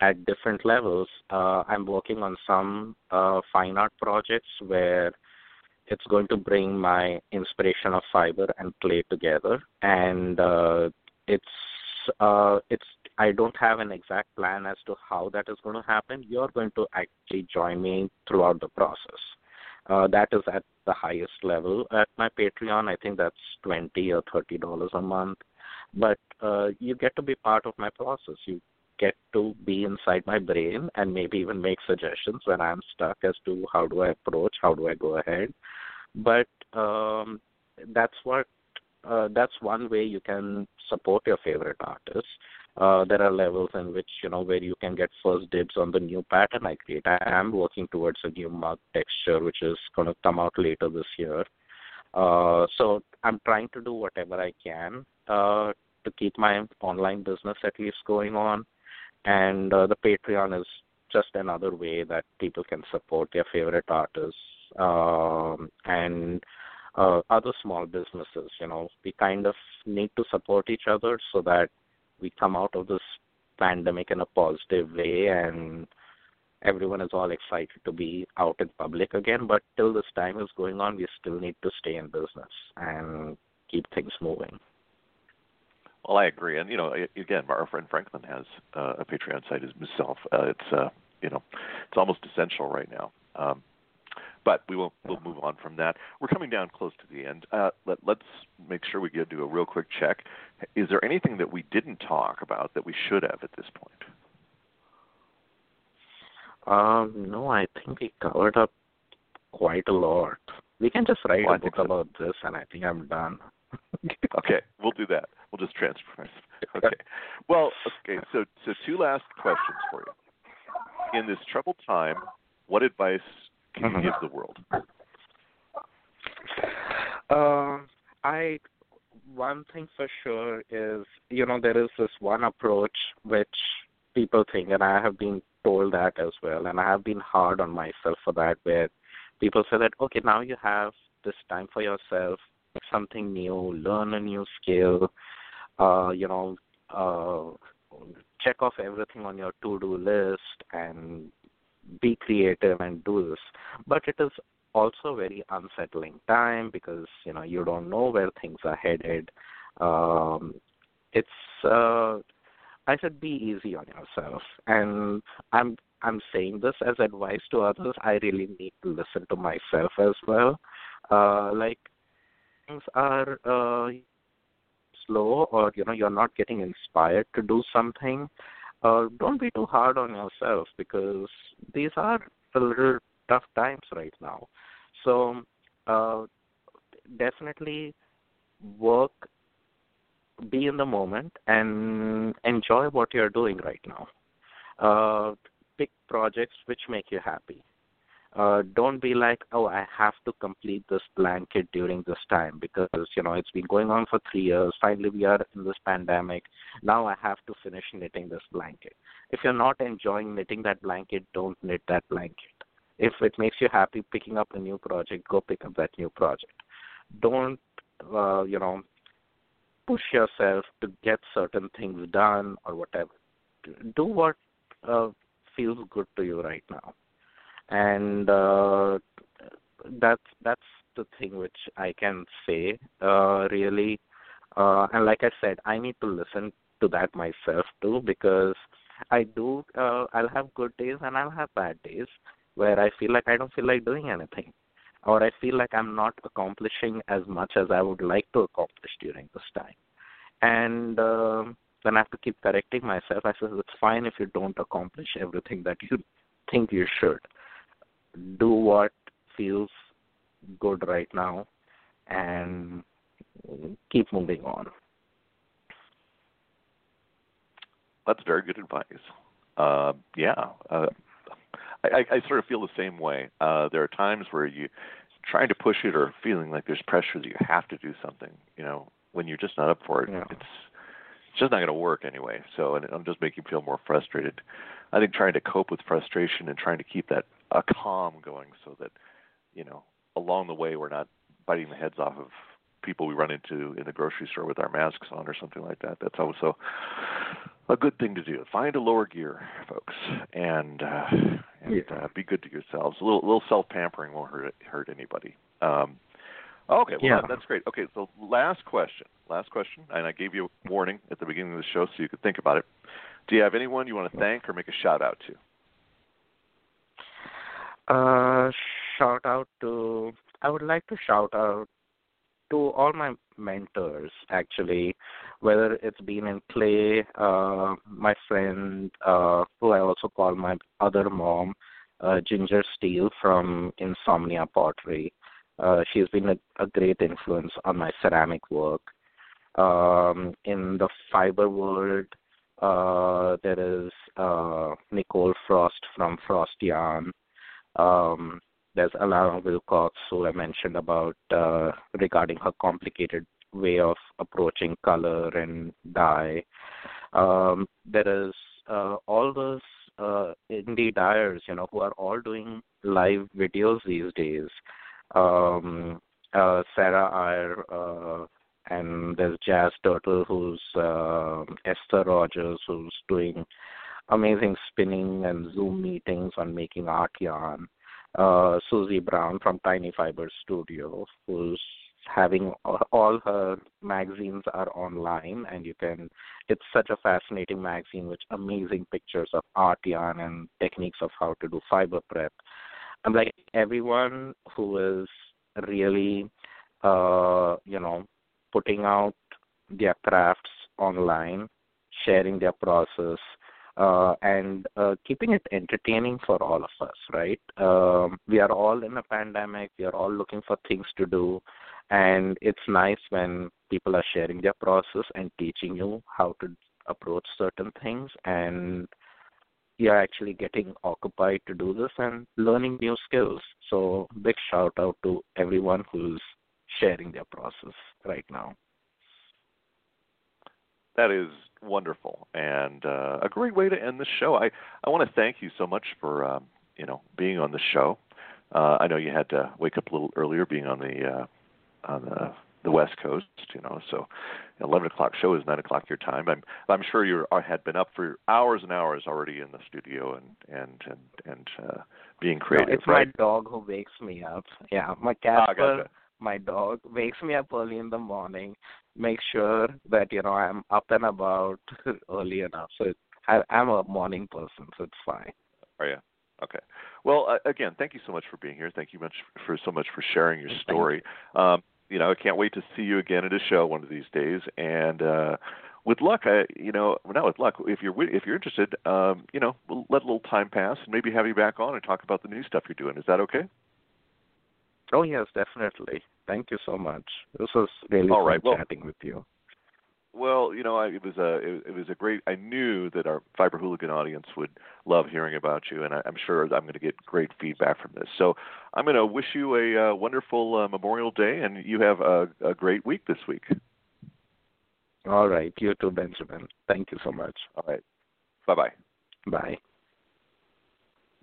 at different levels uh, i'm working on some uh, fine art projects where it's going to bring my inspiration of fiber and clay together and uh, it's uh, it's I don't have an exact plan as to how that is going to happen. You're going to actually join me throughout the process. Uh, that is at the highest level at my Patreon. I think that's twenty or thirty dollars a month. But uh, you get to be part of my process. You get to be inside my brain and maybe even make suggestions when I'm stuck as to how do I approach, how do I go ahead. But um, that's what uh, that's one way you can support your favorite artists. Uh, there are levels in which you know where you can get first dibs on the new pattern I create. I am working towards a new mug texture which is going to come out later this year. Uh, so I'm trying to do whatever I can uh, to keep my online business at least going on, and uh, the Patreon is just another way that people can support their favorite artists um, and uh, other small businesses. You know, we kind of need to support each other so that we come out of this pandemic in a positive way and everyone is all excited to be out in public again. But till this time is going on, we still need to stay in business and keep things moving. Well, I agree, and you know, again, our friend Franklin has uh, a Patreon site himself. Uh, it's uh, you know, it's almost essential right now. Um, but we will we'll move on from that. We're coming down close to the end. Uh, let, let's make sure we get do a real quick check. Is there anything that we didn't talk about that we should have at this point? Um, no, I think we covered up quite a lot. We can just write well, a book so. about this, and I think I'm done. [LAUGHS] okay, we'll do that. We'll just transfer. [LAUGHS] Okay. Well, okay. So, so two last questions for you. In this troubled time, what advice can you give the world? Uh, I one thing for sure is you know there is this one approach which people think, and I have been told that as well, and I have been hard on myself for that, where people say that okay, now you have this time for yourself, something new, learn a new skill, uh, you know, uh, check off everything on your to-do list and be creative and do this. But it is also very unsettling time because you know you don't know where things are headed. Um, it's uh, I said be easy on yourself, and I'm I'm saying this as advice to others. I really need to listen to myself as well. Uh, like things are uh, slow, or you know you're not getting inspired to do something uh, don't be too hard on yourself because these are a little tough times right now. So uh, definitely work, be in the moment, and enjoy what you're doing right now. Uh, pick projects which make you happy. Uh, don't be like, oh, I have to complete this blanket during this time because you know it's been going on for three years. Finally, we are in this pandemic. Now I have to finish knitting this blanket. If you're not enjoying knitting that blanket, don't knit that blanket. If it makes you happy picking up a new project, go pick up that new project. Don't, uh, you know, push yourself to get certain things done or whatever. Do what uh, feels good to you right now and uh, that's that's the thing which I can say uh, really. Uh, and like I said, I need to listen to that myself too because I do. Uh, I'll have good days and I'll have bad days where I feel like I don't feel like doing anything, or I feel like I'm not accomplishing as much as I would like to accomplish during this time. And uh, then I have to keep correcting myself. I said it's fine if you don't accomplish everything that you think you should do what feels good right now and keep moving on. That's very good advice. Uh, yeah, uh, I, I sort of feel the same way. Uh, there are times where you trying to push it or feeling like there's pressure that you have to do something. You know, when you're just not up for it, yeah. it's it's just not going to work anyway. So, and I'm just making you feel more frustrated. I think trying to cope with frustration and trying to keep that a calm going so that you know along the way we're not biting the heads off of people we run into in the grocery store with our masks on or something like that. That's also a good thing to do. Find a lower gear, folks, and uh, and uh, be good to yourselves. A little, little self pampering won't hurt hurt anybody. Um, okay, well yeah. that, that's great. Okay, so last question, last question, and I gave you a warning at the beginning of the show so you could think about it. Do you have anyone you want to thank or make a shout out to? Uh, shout out to I would like to shout out to all my mentors actually, whether it's been in clay, uh, my friend uh, who I also call my other mom, uh, Ginger Steele from Insomnia Pottery. Uh, she's been a, a great influence on my ceramic work. Um, in the fiber world, uh, there is uh, Nicole Frost from Frost Yarn. Um, there's Alana Wilcox, who I mentioned about uh, regarding her complicated way of approaching color and dye. Um, there is uh, all those uh, indie dyers, you know, who are all doing live videos these days. Um, uh, Sarah Iyer, uh, and there's Jazz Turtle, who's uh, Esther Rodgers, who's doing amazing spinning and Zoom meetings on making art yarn. Uh, Susie Brown from Tiny Fiber Studio, who's having all her magazines are online and you can it's such a fascinating magazine with amazing pictures of art yarn and techniques of how to do fiber prep i'm like everyone who is really uh you know putting out their crafts online sharing their process uh, and uh, keeping it entertaining for all of us, right? Um, we are all in a pandemic. We are all looking for things to do, and it's nice when people are sharing their process and teaching you how to approach certain things, and you're actually getting occupied to do this and learning new skills. So, big shout out to everyone who's sharing their process right now. That is wonderful and uh, a great way to end the show. I I want to thank you so much for um, you know being on the show. Uh, I know you had to wake up a little earlier, being on the uh, on the the West Coast, you know. So, eleven o'clock show is nine o'clock your time. I'm I'm sure you had been up for hours and hours already in the studio and and and and uh, being creative. No, it's right? my dog who wakes me up. Yeah, my cat. Ah, gotcha my dog wakes me up early in the morning, make sure that you know I'm up and about [LAUGHS] early enough. So it, I, I'm a morning person, so it's fine. Are you? Okay. Well, uh, again, thank you so much for being here. Thank you much for so much for sharing your story. You. Um, you know, I can't wait to see you again at a show one of these days. And uh, with luck, I, you know, not with luck. If you're if you're interested, um, you know, we'll let a little time pass and maybe have you back on and talk about the new stuff you're doing. Is that okay? Oh yes, definitely. Thank you so much. This was really All fun well- chatting with you. Well, you know, I, it was a it, it was a great. I knew that our Fiber Hooligan audience would love hearing about you, and I, I'm sure I'm going to get great feedback from this. So I'm going to wish you a uh, wonderful uh, Memorial Day, and you have a, a great week this week. All right, you too, Benjamin. Thank you so much. All right, bye bye. Bye.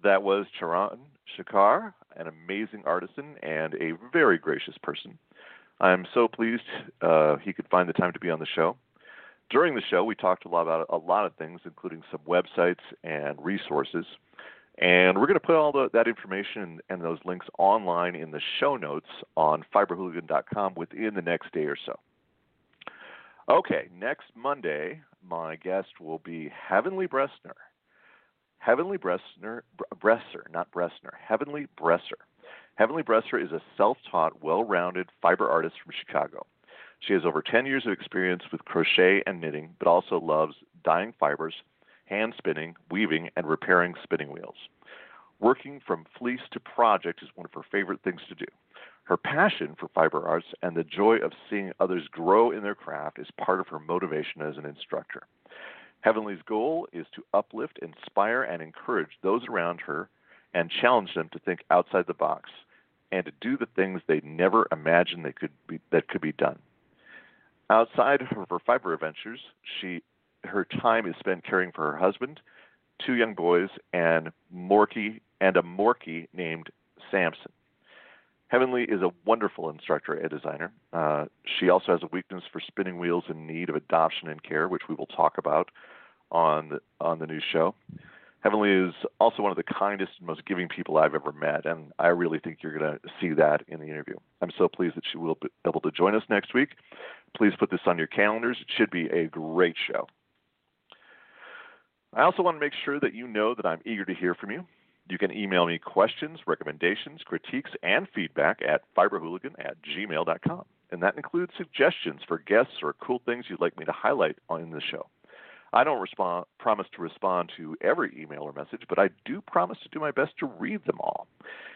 That was Charan Sachar, an amazing artisan and a very gracious person. I'm so pleased uh, he could find the time to be on the show. During the show, we talked a lot about a lot of things, including some websites and resources. And we're going to put all the, that information and those links online in the show notes on fiberhooligan.com within the next day or so. Okay, next Monday, my guest will be Heavenly Bressner. Heavenly Bressner, Bresser, not Bressner, Heavenly Bresser. Heavenly Bresser is a self taught, well rounded fiber artist from Chicago. She has over 10 years of experience with crochet and knitting, but also loves dyeing fibers, hand spinning, weaving, and repairing spinning wheels. Working from fleece to project is one of her favorite things to do. Her passion for fiber arts and the joy of seeing others grow in their craft is part of her motivation as an instructor. Heavenly's goal is to uplift, inspire, and encourage those around her and challenge them to think outside the box and to do the things they never imagined they could be, that could be done. Outside of her fiber adventures, she her time is spent caring for her husband, two young boys, and Morky and a Morky named Samson. Heavenly is a wonderful instructor and designer. Uh, she also has a weakness for spinning wheels in need of adoption and care, which we will talk about on the, on the new show. Heavenly is also one of the kindest and most giving people I've ever met, and I really think you're going to see that in the interview. I'm so pleased that she will be able to join us next week. Please put this on your calendars. It should be a great show. I also want to make sure that you know that I'm eager to hear from you. You can email me questions, recommendations, critiques, and feedback at fiberhooligan at gmail.com. And that includes suggestions for guests or cool things you'd like me to highlight on the show. I don't respond, promise to respond to every email or message, but I do promise to do my best to read them all.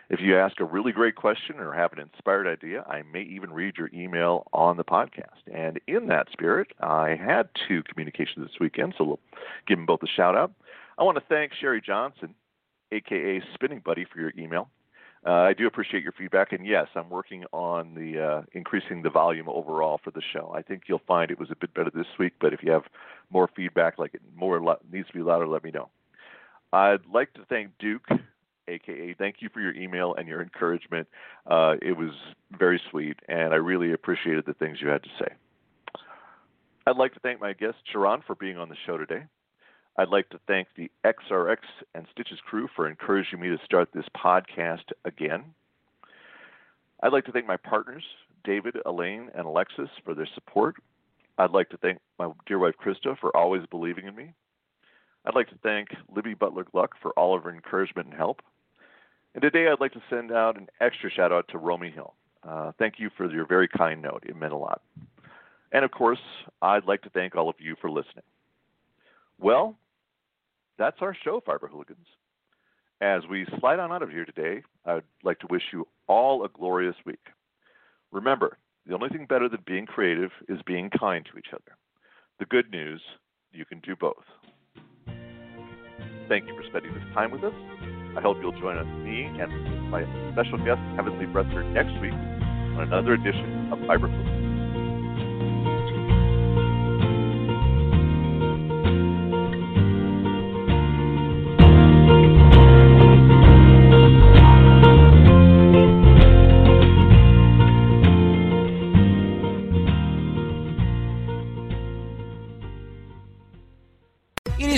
If you ask a really great question or have an inspired idea, I may even read your email on the podcast. And in that spirit, I had two communications this weekend, so we'll give them both a shout out. I want to thank Sherry Johnson, aka Spinning Buddy, for your email. Uh, I do appreciate your feedback, and yes, I'm working on the uh, increasing the volume overall for the show. I think you'll find it was a bit better this week, but if you have more feedback, like it more lo- needs to be louder, let me know. I'd like to thank Duke, aka thank you for your email and your encouragement. Uh, it was very sweet, and I really appreciated the things you had to say. I'd like to thank my guest Charan for being on the show today. I'd like to thank the XRX and Stitches crew for encouraging me to start this podcast again. I'd like to thank my partners, David, Elaine, and Alexis, for their support. I'd like to thank my dear wife, Krista, for always believing in me. I'd like to thank Libby Butler Gluck for all of her encouragement and help. And today I'd like to send out an extra shout out to Romy Hill. Uh, thank you for your very kind note. It meant a lot. And of course, I'd like to thank all of you for listening. Well, that's our show, Fiber Hooligans. As we slide on out of here today, I'd like to wish you all a glorious week. Remember, the only thing better than being creative is being kind to each other. The good news, you can do both. Thank you for spending this time with us. I hope you'll join us, me and my special guest, Heavenly Bresser, next week on another edition of Fiber Hooligans.